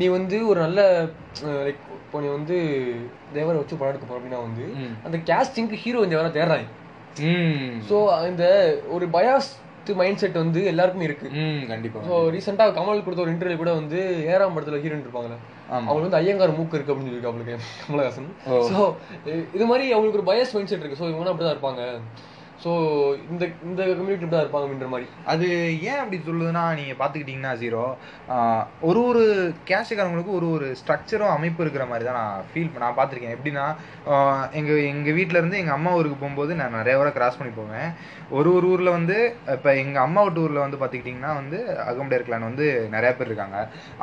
நீ வந்து ஒரு நல்ல லைக் இப்போ நீ வந்து தேவரை வச்சு படம் எடுக்க போற அப்படின்னா வந்து. அந்த கேஸ்டிங்க்கு ஹீரோ இந்த வேற தேடுறாங்க. ஸோ இந்த ஒரு பயாஸ்ட் மைண்ட் செட் வந்து எல்லாருக்குமே இருக்கு. கண்டிப்பா ஸோ ரீசெண்டாக கமல் கொடுத்த ஒரு இன்டர்வியூ கூட வந்து ஏறாம் படத்துல ஹீரோயின் இருப்பாங்களே அவங்களுக்கு வந்து ஐயங்கார் மூக்கு இருக்கு அப்படின்னு சொல்லி அவங்களுக்கு கமலஹாசன். ஸோ இது மாதிரி அவங்களுக்கு ஒரு பயஸ் மைண்ட் செட் இருக்கு. ஸோ இவங்க அப்படிதான் இருப்பாங்க. ஸோ இந்த இந்த கம்யூனிட்டி தான் இருப்பாங்கன்ற மாதிரி. அது ஏன் அப்படி சொல்லுதுன்னா நீங்கள் பார்த்துக்கிட்டிங்கன்னா ஜீரோ ஒரு ஒரு கேஸ்டுக்காரங்களுக்கு ஒரு ஒரு ஸ்ட்ரக்சரும் அமைப்பு இருக்கிற மாதிரி தான் நான் ஃபீல் நான் பார்த்துருக்கேன் எப்படின்னா எங்கள் எங்கள் எங்க எங்கள் இருந்து அம்மா ஊருக்கு போகும்போது நான் நிறைய ஊரை கிராஸ் பண்ணி போவேன். ஒரு ஒரு ஊரில் வந்து இப்போ எங்கள் அம்மா வீட்டு ஊரில் வந்து பார்த்துக்கிட்டிங்கன்னா வந்து அகமுடையர் கிளான் வந்து நிறையா பேர் இருக்காங்க.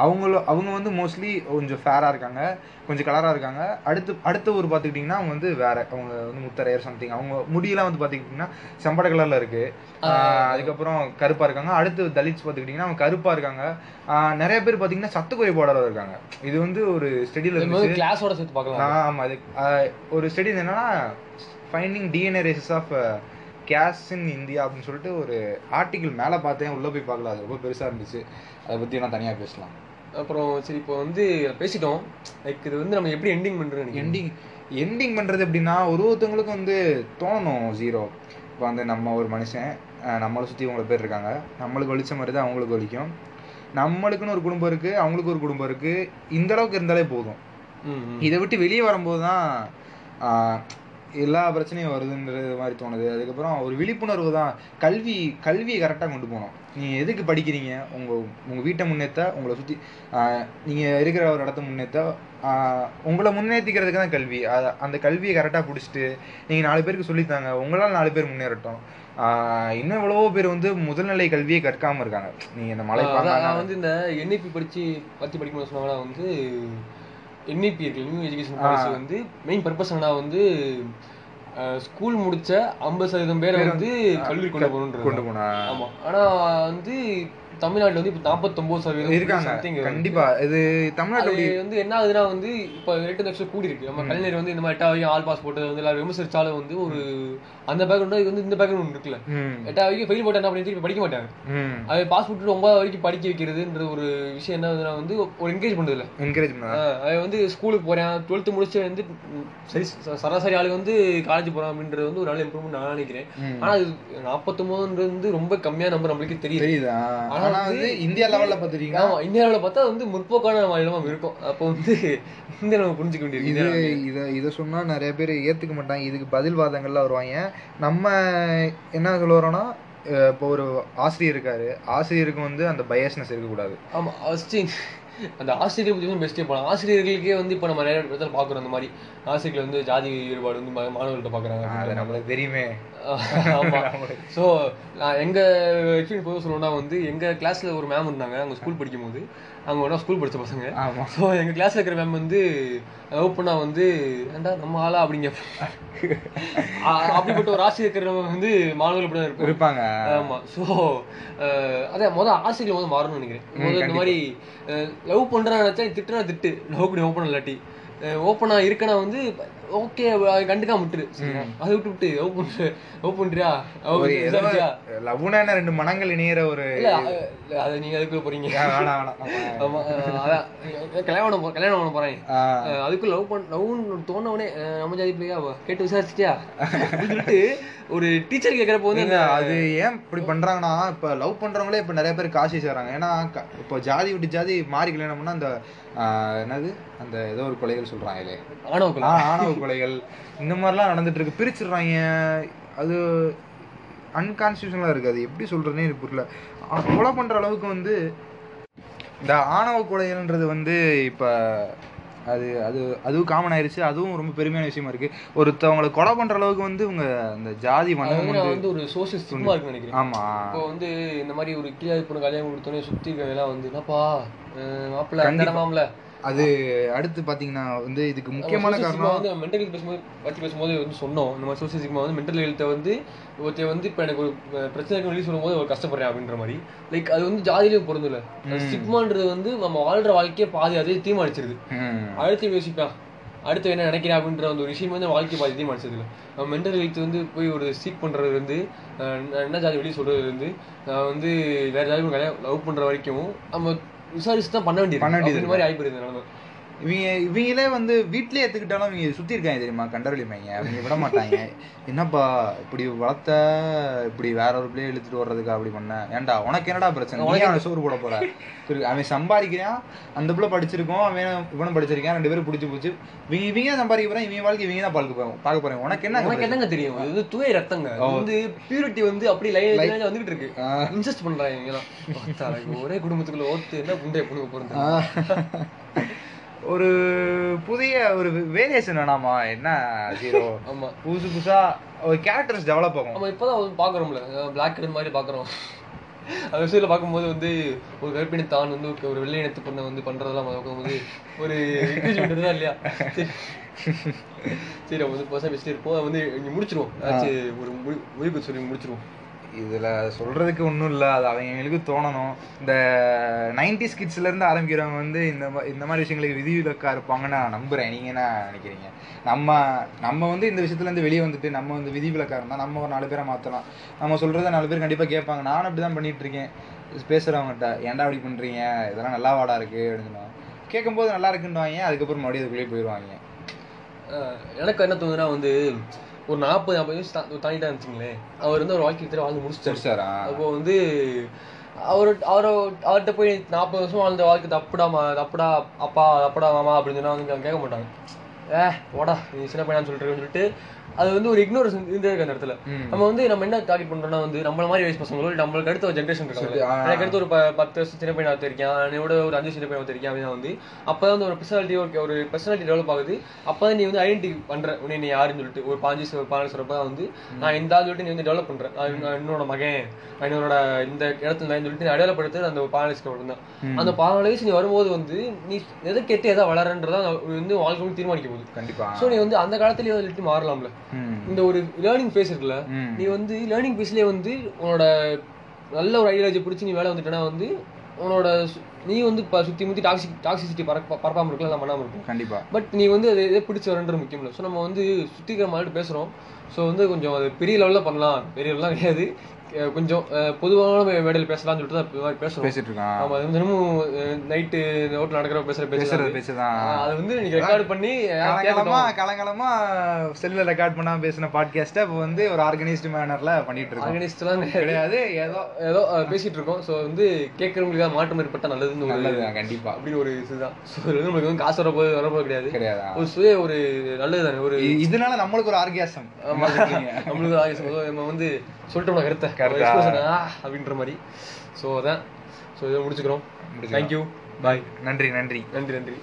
அவங்களும் அவங்க வந்து மோஸ்ட்லி கொஞ்சம் ஃபேராக இருக்காங்க. கொஞ்சம் கலரா இருக்காங்க. அடுத்து அடுத்த ஊர் பாத்துக்கிட்டீங்கன்னா அவங்க வந்து வேற அவங்க வந்து முத்தரையர் சம்திங் அவங்க முடியெல்லாம் வந்து பாத்துக்கிட்டீங்கன்னா செம்பட கலர்ல இருக்கு. ஆஹ் அதுக்கப்புறம் கருப்பா இருக்காங்க. அடுத்து தலித்ஸ் பாத்துக்கிட்டீங்கன்னா அவங்க கருப்பா இருக்காங்க. நிறைய பேர் பாத்தீங்கன்னா சத்து குறைபாடோட இருக்காங்க. இது வந்து ஒரு ஸ்டடியில வந்து கிளாஸோட சேர்த்து பார்க்கலாம். ஆஹ் ஆமா அது ஒரு ஸ்டடி என்னன்னா finding DNA races of caste in India அப்படின்னு சொல்லிட்டு ஒரு ஆர்டிகிள் மேல பார்த்தேன். உள்ள போய் பார்க்கல. அது ரொம்ப பெருசா இருந்துச்சு. அதை பத்தி நான் தனியா பேசலாம். அப்புறம் சரி இப்போ வந்து பேசிட்டோம். லைக் இது வந்து நம்ம எப்படி எண்டிங் பண்றோம் எண்டிங் எண்டிங் பண்றது எப்படின்னா ஒரு ஒருத்தவங்களுக்கும் வந்து தோணும் ஜீரோ இப்போ வந்து நம்ம ஒரு மனுஷன் நம்மளை சுத்தி உங்களை பேர் இருக்காங்க. நம்மளுக்கு வலிச்ச மாதிரி தான் அவங்களுக்கு வலிக்கும். நம்மளுக்குன்னு ஒரு குடும்பம் இருக்கு அவங்களுக்கு ஒரு குடும்பம் இருக்கு. இந்த அளவுக்கு இருந்தாலே போதும். இதை விட்டு வெளியே வரும்போது தான் எல்லா பிரச்சனையும் வருதுன்றது மாதிரி தோணுது. அதுக்கப்புறம் ஒரு விழிப்புணர்வு தான். கல்வி கல்வியை கரெக்டாக கொண்டு போகணும். நீங்கள் எதுக்கு படிக்கிறீங்க? உங்கள் உங்கள் வீட்டை முன்னேற்ற உங்களை சுற்றி நீங்கள் இருக்கிற ஒரு இடத்த முன்னேற்ற உங்களை முன்னேற்றிக்கிறதுக்கு தான் கல்வி. அத- அந்த கல்வியை கரெக்டாக பிடிச்சிட்டு நீங்கள் நாலு பேருக்கு சொல்லித்தாங்க. உங்களால் நாலு பேர் முன்னேறட்டும். இன்னும் எவ்வளவோ பேர் வந்து முதல்நிலை கல்வியை கற்காம இருக்காங்க. நீங்கள் இந்த மலை நான் வந்து இந்த என்ஐபி படிச்சு பத்தி படிக்கணும்னு சொன்னாங்கன்னா வந்து என்ஐபி இருக்கு நியூ எஜுகேஷன் பாலிசி வந்து மெயின் பர்பஸ் என்ன வந்து ஸ்கூல் முடிச்ச ஐம்பது சதவீதம் பேரை வந்து கல்லூரி கொண்டு போகணுன்றது கொண்டு போனா ஆமா. ஆனா வந்து தமிழ்நாட்டுல வந்து இப்ப நாற்பத்தொன்பது சதவீதம் இருக்காங்க. கண்டிப்பா. இது தமிழ்நாட்டுல அது வந்து என்ன ஆகுதுன்னா வந்து இப்ப ரெண்டு லட்சம் கூடி இருக்கு. நம்ம கலைஞர் வந்து இந்த மாதிரி எட்டா வரைக்கும் ஆல் பாஸ் போட்டது வந்து எல்லாரும் விமர்சிச்சாலும் வந்து ஒரு அந்த பேக்ரவுண்ட் இது வந்து இந்த பேக்ரவுண்ட் இருக்குல்ல. ம், எட்டா வரைக்கும் ஃபெயில் போட்டா என்ன திருப்பி படிக்க மாட்டாங்க. அது பாஸ் போட்டு ஒன்பது வரைக்கும் படிக்க வைக்கிறதுன்ற ஒரு விஷயம் என்ன ஆகுதுன்னா வந்து ஒரு என்கரேஜ் பண்றது இல்ல. ஆஹ் அது வந்து ஸ்கூலுக்கு போறேன். டுவெல்த் முடிச்சு வந்து சரி சராசரி ஆளு வந்து காலேஜ் போறான் அப்படின்றது வந்து ஒரு நல்ல இம்ப்ரூவ்மெண்ட் நான் நினைக்கிறேன். ஆனா இது நாற்பத்தொன்பதுன்றது வந்து ரொம்ப கம்மியா நம்பர் நம்மளுக்கு தெரியுது. தெரியுதா? ஆனா ஆனா வந்து இந்தியா லெவல்ல பாத்துட்டீங்கன்னா ஆமா இந்தியாவுல பார்த்தா வந்து முற்போக்கான மாநிலமா இருக்கும். அப்போ வந்து இந்த நம்ம புரிஞ்சுக்க வேண்டியது இது இந்தியா இத இத சொன்னா நிறைய பேர் ஏத்துக்க மாட்டாங்க. இதுக்கு பதில் வாதங்கள்லாம் வருவாங்க. நம்ம என்ன சொல்ல வரோம்னா இப்போ ஒரு ஆசிரியர் இருக்காரு. ஆசிரியருக்கு வந்து அந்த பயஸ்னஸ் இருக்கக்கூடாது. ஆமா ஃபர்ஸ்ட் அந்த ஆசிரியரை பத்தி பெஸ்டே போகலாம் ஆசிரியர்களுக்கே வந்து இப்போ நம்ம நிறைய இடத்துல பாக்குறோம் அந்த மாதிரி ஆசிரியர்கள் வந்து ஜாதி வேறுபாடு வந்து மாணவர்கள்ட்ட பாக்குறாங்க அது நம்மளுக்கு தெரியுமே. ஆமா. ஸோ நான் எங்க எக்ஸ்பீரியன்ஸ் போது சொல்லணும்னா வந்து எங்க கிளாஸ்ல ஒரு மேம் இருந்தாங்க. அவங்க ஸ்கூல் படிக்கும் போது அவங்க ஒன்றா ஸ்கூல் படிச்ச பசங்க. ஆமா. ஸோ எங்க கிளாஸ்ல இருக்கிற மேம் வந்து ஓப்பனா வந்து ஏண்டா நம்ம ஆளா? அப்படிங்க அப்படிப்பட்ட ஒரு ஆசிரியர் இருக்கிறவங்க வந்து மாணவர்கள் இப்படி தான் இருப்பாங்க. இருப்பாங்க. ஆமா. ஸோ அதான் முதல் ஆசைகள் வந்து மாறணும்னு நினைக்கிறேன். முதல்ல இந்த மாதிரி லவ் பண்றேன்னு நினைச்சா திட்டுனா திட்டு. லவ் பண்ணி ஓப்பன் இல்லாட்டி. ஓப்பனா இருக்கனா வந்து ஓகே கண்டுக்காம விட்டுரு. சரியா? அதை விட்டு விட்டு லவ் பண்ற லவ் பண்றியா? லவ்னா ரெண்டு மனங்கள் இணையற ஒரு அது நீங்க அதுக்குள்ள போறீங்க. ஆமா அதான். கல்யாணம் கல்யாணம் பண்ண போறேன். ஆ, அஹ் அதுக்கு லவ் பண்ண லவ்னு தோணவனே நம்ம ஜாதி பிள்ளையா கேட்டு விசாரிச்சிட்டியா? சொல்லிட்டு ஒரு டீச்சர் கேக்குறப்ப வந்து அது ஏன் இப்படி பண்றாங்கன்னா இப்ப லவ் பண்றவங்களே இப்ப நிறைய பேர் காசு சேர்றாங்க ஏன்னா இப்போ ஜாதி விட்டு ஜாதி மாறி கல்யாணம் பண்ணா அந்த என்னது? அந்த ஏதோ ஒரு கொலைகள் சொல்றாங்களே. ஆணவ கொலை. ஆணவ கொலைகள். இந்த மாதிரிலாம் நடந்துட்டு இருக்கு பிரிச்சிடுறாங்க. அது அன்கான்ஸ்டியூஷனலா இருக்கு. அது எப்படி சொல்றதுனே எனக்கு புரியல. கொலை பண்ற அளவுக்கு வந்து இந்த ஆணவ கொலைகள்ன்றது வந்து இப்ப அது அது அதுவும் காமன் ஆயிருச்சு. அதுவும் ரொம்ப பெருமையான விஷயமா இருக்கு. ஒருத்தவங்களை கொலை பண்ற அளவுக்கு வந்து இவங்க அந்த ஜாதி மனம் வந்து ஒரு சோசியல் இருக்குன்னு நினைக்கிறேன். ஆமா. இப்போ வந்து இந்த மாதிரி ஒரு கீழே பொண்ணு கல்யாணம் கொடுத்தோன்னே சுத்தி இருக்கவங்க வந்து என்னப்பா மாப்பிள்ளை அது அடுத்து பாத்தீங்கன்னா வந்து இதுக்கு முக்கியமான காரணம் வந்து மென்டல் ஹெல்த் பேசும்போது பத்தி பேசும்போது வந்து சொன்னோம். இந்த மாதிரி சோசியல் சிக்மா வந்து மென்டல் ஹெல்த்தை வந்து ஒருத்தர் வந்து இப்போ எனக்கு ஒரு பிரச்சனைக்கு வெளியே சொல்லும்போது ஒரு கஷ்டப்படுறேன் அப்படின்ற மாதிரி. லைக் அது வந்து ஜாதியிலையும் பொருந்துல. ஸ்டிக்மான்றது வந்து நம்ம வாழ்ற வாழ்க்கையை பாதி அதே தீர்மானிச்சிருது. அடுத்து யோசிப்பேன் அடுத்து என்ன நினைக்கிறேன் அப்படின்ற அந்த ஒரு விஷயம் வந்து வாழ்க்கை பாதி தீர்மானிச்சது இல்லை நம்ம மென்டல் ஹெல்த் வந்து போய் ஒரு சீக் பண்றது வந்து என்ன ஜாதி வெளியே சொல்றது வந்து நான் வந்து வேற ஜாதி கல்யாணம் லவ் பண்ற வரைக்கும் நம்ம விசாரிச்சு தான் பண்ண வேண்டியது பண்ண வேண்டியது மாதிரி ஆகி போயிருது நிலைமை. இவங்க இவங்களே வந்து வீட்லயே எடுத்துக்கிட்டாலும் இவங்க சுத்தி இருக்காங்க தெரியுமா? கண்டரொலி மைங்க அவங்க விட மாட்டாங்க. என்னப்பா இப்படி வளர்த்த இப்படி வேற ஒரு பிள்ளைய இழுத்துட்டு வர்றதுக்கு அப்படி பண்ண? ஏன்டா உனக்கு என்னடா பிரச்சனை? நீ அவனை சோறு போட போற? அவன் சம்பாதிக்கிறான் அந்த பிள்ளை படிச்சிருக்கோம் அவன் இவனும் படிச்சிருக்கான் ரெண்டு பேரும் பிடிச்சி போச்சு இவங்க இவங்க தான் சம்பாதிக்க போறான் இவங்க வாழ்க்கை இவங்க தான் பார்க்க போறோம் பார்க்க போறேன் உனக்கு என்ன உனக்கு என்னங்க தெரியும்? இது தூய ரத்தங்க. வந்து பியூரிட்டி வந்து அப்படி லைன் வந்துகிட்டு இருக்கு. இன்சஸ்ட் பண்றாங்க ஒரே குடும்பத்துக்குள்ள ஓத்து என்ன புண்டை புண்ணுங்க போறது. ஒரு புதிய ஒரு வேரியேஷன் வேணாமா? என்ன ஹீரோ ஆமா. புதுசு புதுசா ஒரு கேரக்டர்ஸ் டெவலப் ஆகும். நம்ம இப்பதான் வந்து பாக்குறோம்ல பிளாக் அண்ட் மாதிரி பாக்குறோம் அந்த விஷயத்துல பார்க்கும்போது வந்து ஒரு கற்பிணி தான் வந்து ஒரு- வெள்ளை இனத்து பொண்ணை வந்து பண்றதெல்லாம் பார்க்கும்போது ஒரு encouragement தான் இல்லையா? சரி. நம்ம வந்து பர்சன் பேசிட்டு இருப்போம். வந்து இங்க முடிச்சிருவோம். ஒரு முடி- முடிவு சொல்லி முடிச்சிருவோம். இதில் சொல்கிறதுக்கு ஒன்றும் இல்லை. அது அவங்களுக்கு தோணணும். இந்த நைன்டி ஸ்கிட்ஸ்லேருந்து ஆரம்பிக்கிறவங்க வந்து இந்த மா- இந்த மாதிரி விஷயங்களுக்கு விதிவிலக்காக இருப்பாங்கன்னு நான் நம்புகிறேன் நீங்கள் என்ன நினைக்கிறீங்க? நம்ம நம்ம வந்து இந்த விஷயத்துலேருந்து வெளியே வந்துட்டு நம்ம வந்து விதிவிலக்காக இருந்தால் நம்ம ஒரு நாலு பேரை மாற்றலாம் நம்ம சொல்கிறத நாலு பேர் கண்டிப்பாக கேட்பாங்க. நானும் அப்படிதான் தான் பண்ணிகிட்ருக்கேன் பேசுகிறவங்ககிட்ட ஏன்டா அப்படி பண்ணுறீங்க இதெல்லாம் நல்லா வாடா இருக்குது அப்படின்னு சொல்லுவாங்க கேட்கும்போது நல்லா இருக்குன்னு அதுக்கப்புறம் மறுபடியும் அதுக்குள்ளேயே போயிடுவாங்க. எனக்கு என்ன தோணுதுன்னா வந்து ஒரு நாற்பது நாற்பது வயசு தாண்டிட்டா இருந்துச்சுங்களேன் அவர் வந்து ஒரு வாழ்க்கை திட்டம் வாழ்ந்து முடிச்சிட்டாரு. அப்போ வந்து அவர் அவரை அவர்கிட்ட போய் நாற்பது வருஷம் வாழ்ந்த வாழ்க்கை தப்புடா மா தப்புடா அப்பா தப்புடா மாமா அப்படின்னு சொன்னா வந்து கேட்க மாட்டாங்க. ஏ போடா நீ சின்ன பையனான்னு சொல்லிட்டு சொல்லிட்டு அது வந்து ஒரு இக்னோரன்ஸ் இருந்தே இருக்கு அந்த இடத்துல. நம்ம வந்து நம்ம என்ன டார்கெட் பண்றோம்னா வந்து நம்மள மாதிரி வயசு பசங்களோ இல்ல நம்மளுக்கு அடுத்த ஒரு ஜென்ரேஷன் இருக்காங்க. எனக்கு அடுத்து ஒரு பத்து வருஷம் சின்ன பையனா தெரியும் என்னோட ஒரு அஞ்சு சின்ன பையனா தெரியும் அப்படின்னா வந்து அப்பதான் வந்து ஒரு பர்சனாலிட்டி ஒரு ஒரு பர்சனாலிட்டி டெவலப் ஆகுது. அப்பதான் நீ வந்து ஐடென்டி பண்ற. உன்னை நீ யாருன்னு சொல்லிட்டு ஒரு பாஞ்சு பதினஞ்சு சொல்றப்ப வந்து நான் இந்த ஆள் சொல்லிட்டு நீ வந்து டெவலப் பண்ற. என்னோட மகன். என்னோட இந்த இடத்துல நான் சொல்லிட்டு அடையாளப்படுத்துறது அந்த பதினாலு தான் அந்த பதினாலு வயசு நீ வரும்போது வந்து நீ எதை கேட்டு எதை வளரன்றதா வந்து வாழ்க்கை தீர்மானிக்க போகுது கண்டிப்பா. ஸோ நீ வந்து அந்த காலத்துலயே வந்துட்டு மாறலாம்ல. இந்த ஒரு லேர்னிங் ஃபேஸ் இருக்குல்ல. நீ வந்து லேர்னிங் ஃபேஸ்லயே வந்து உன்னோட நல்ல ஒரு ஐடியாலஜி பிடிச்சி நீ வேலை வந்துட்டேன்னா வந்து உன்னோட சு- நீ வந்து சுத்தி முத்தி டாக்ஸிக் டாக்ஸிசிட்டி பறக்க பரப்பாம இருக்கலாம் எல்லாம் பண்ணாம இருக்கும் கண்டிப்பா. பட் நீ வந்து அதை எதை பிடிச்சி வரன்ற முக்கியம் இல்லை ஸோ நம்ம வந்து சுத்திக்கிற மாதிரி பேசுறோம். ஸோ வந்து கொஞ்சம் அது பெரிய லெவலில் பண்ணலாம். பெரிய லெவலாம் கிடையாது. கொஞ்சம் பொதுவான மேடையில் பேசலாம்னு சொல்லிட்டு தான் மாதிரி பேசுறோம். பேசிட்டு இருக்கான் ஆமா அது தினமும் நைட்டு ரோட்ல நடக்கிற பேசுற பேசுறது பேசுதான் அது வந்து நீங்க ரெக்கார்ட் பண்ணி காலங்காலமா. காலங்காலமா செல்ல ரெக்கார்ட் பண்ணாம பேசின பாட்காஸ்ட இப்போ வந்து ஒரு ஆர்கனைஸ்டு மேனர்ல பண்ணிட்டு இருக்கோம். ஆர்கனைஸ்ட்லாம் கிடையாது ஏதோ ஏதோ பேசிட்டு இருக்கோம். ஸோ வந்து கேட்கறவங்களுக்கு மாற்றம் ஏற்பட்டா நல்லதுன்னு ஒரு நல்லதுதான் கண்டிப்பா. அப்படின்னு ஒரு இதுதான். ஸோ நம்மளுக்கு வந்து காசு வரப்போது வரப்போது கிடையாது. கிடையாதா? ஒரு சுய ஒரு நல்லது தானே ஒரு இதனால நம்மளுக்கு ஒரு ஆர்கியாசம். நம்மளுக்கு போதும். நம்ம வந்து சொல்லிட்டோம் கருத்தை. கருத்தா. அப்படின்ற மாதிரி. ஸோ அதான். ஸோ இதை முடிச்சுக்கிறோம். தேங்க்யூ பாய் நன்றி நன்றி. நன்றி நன்றி.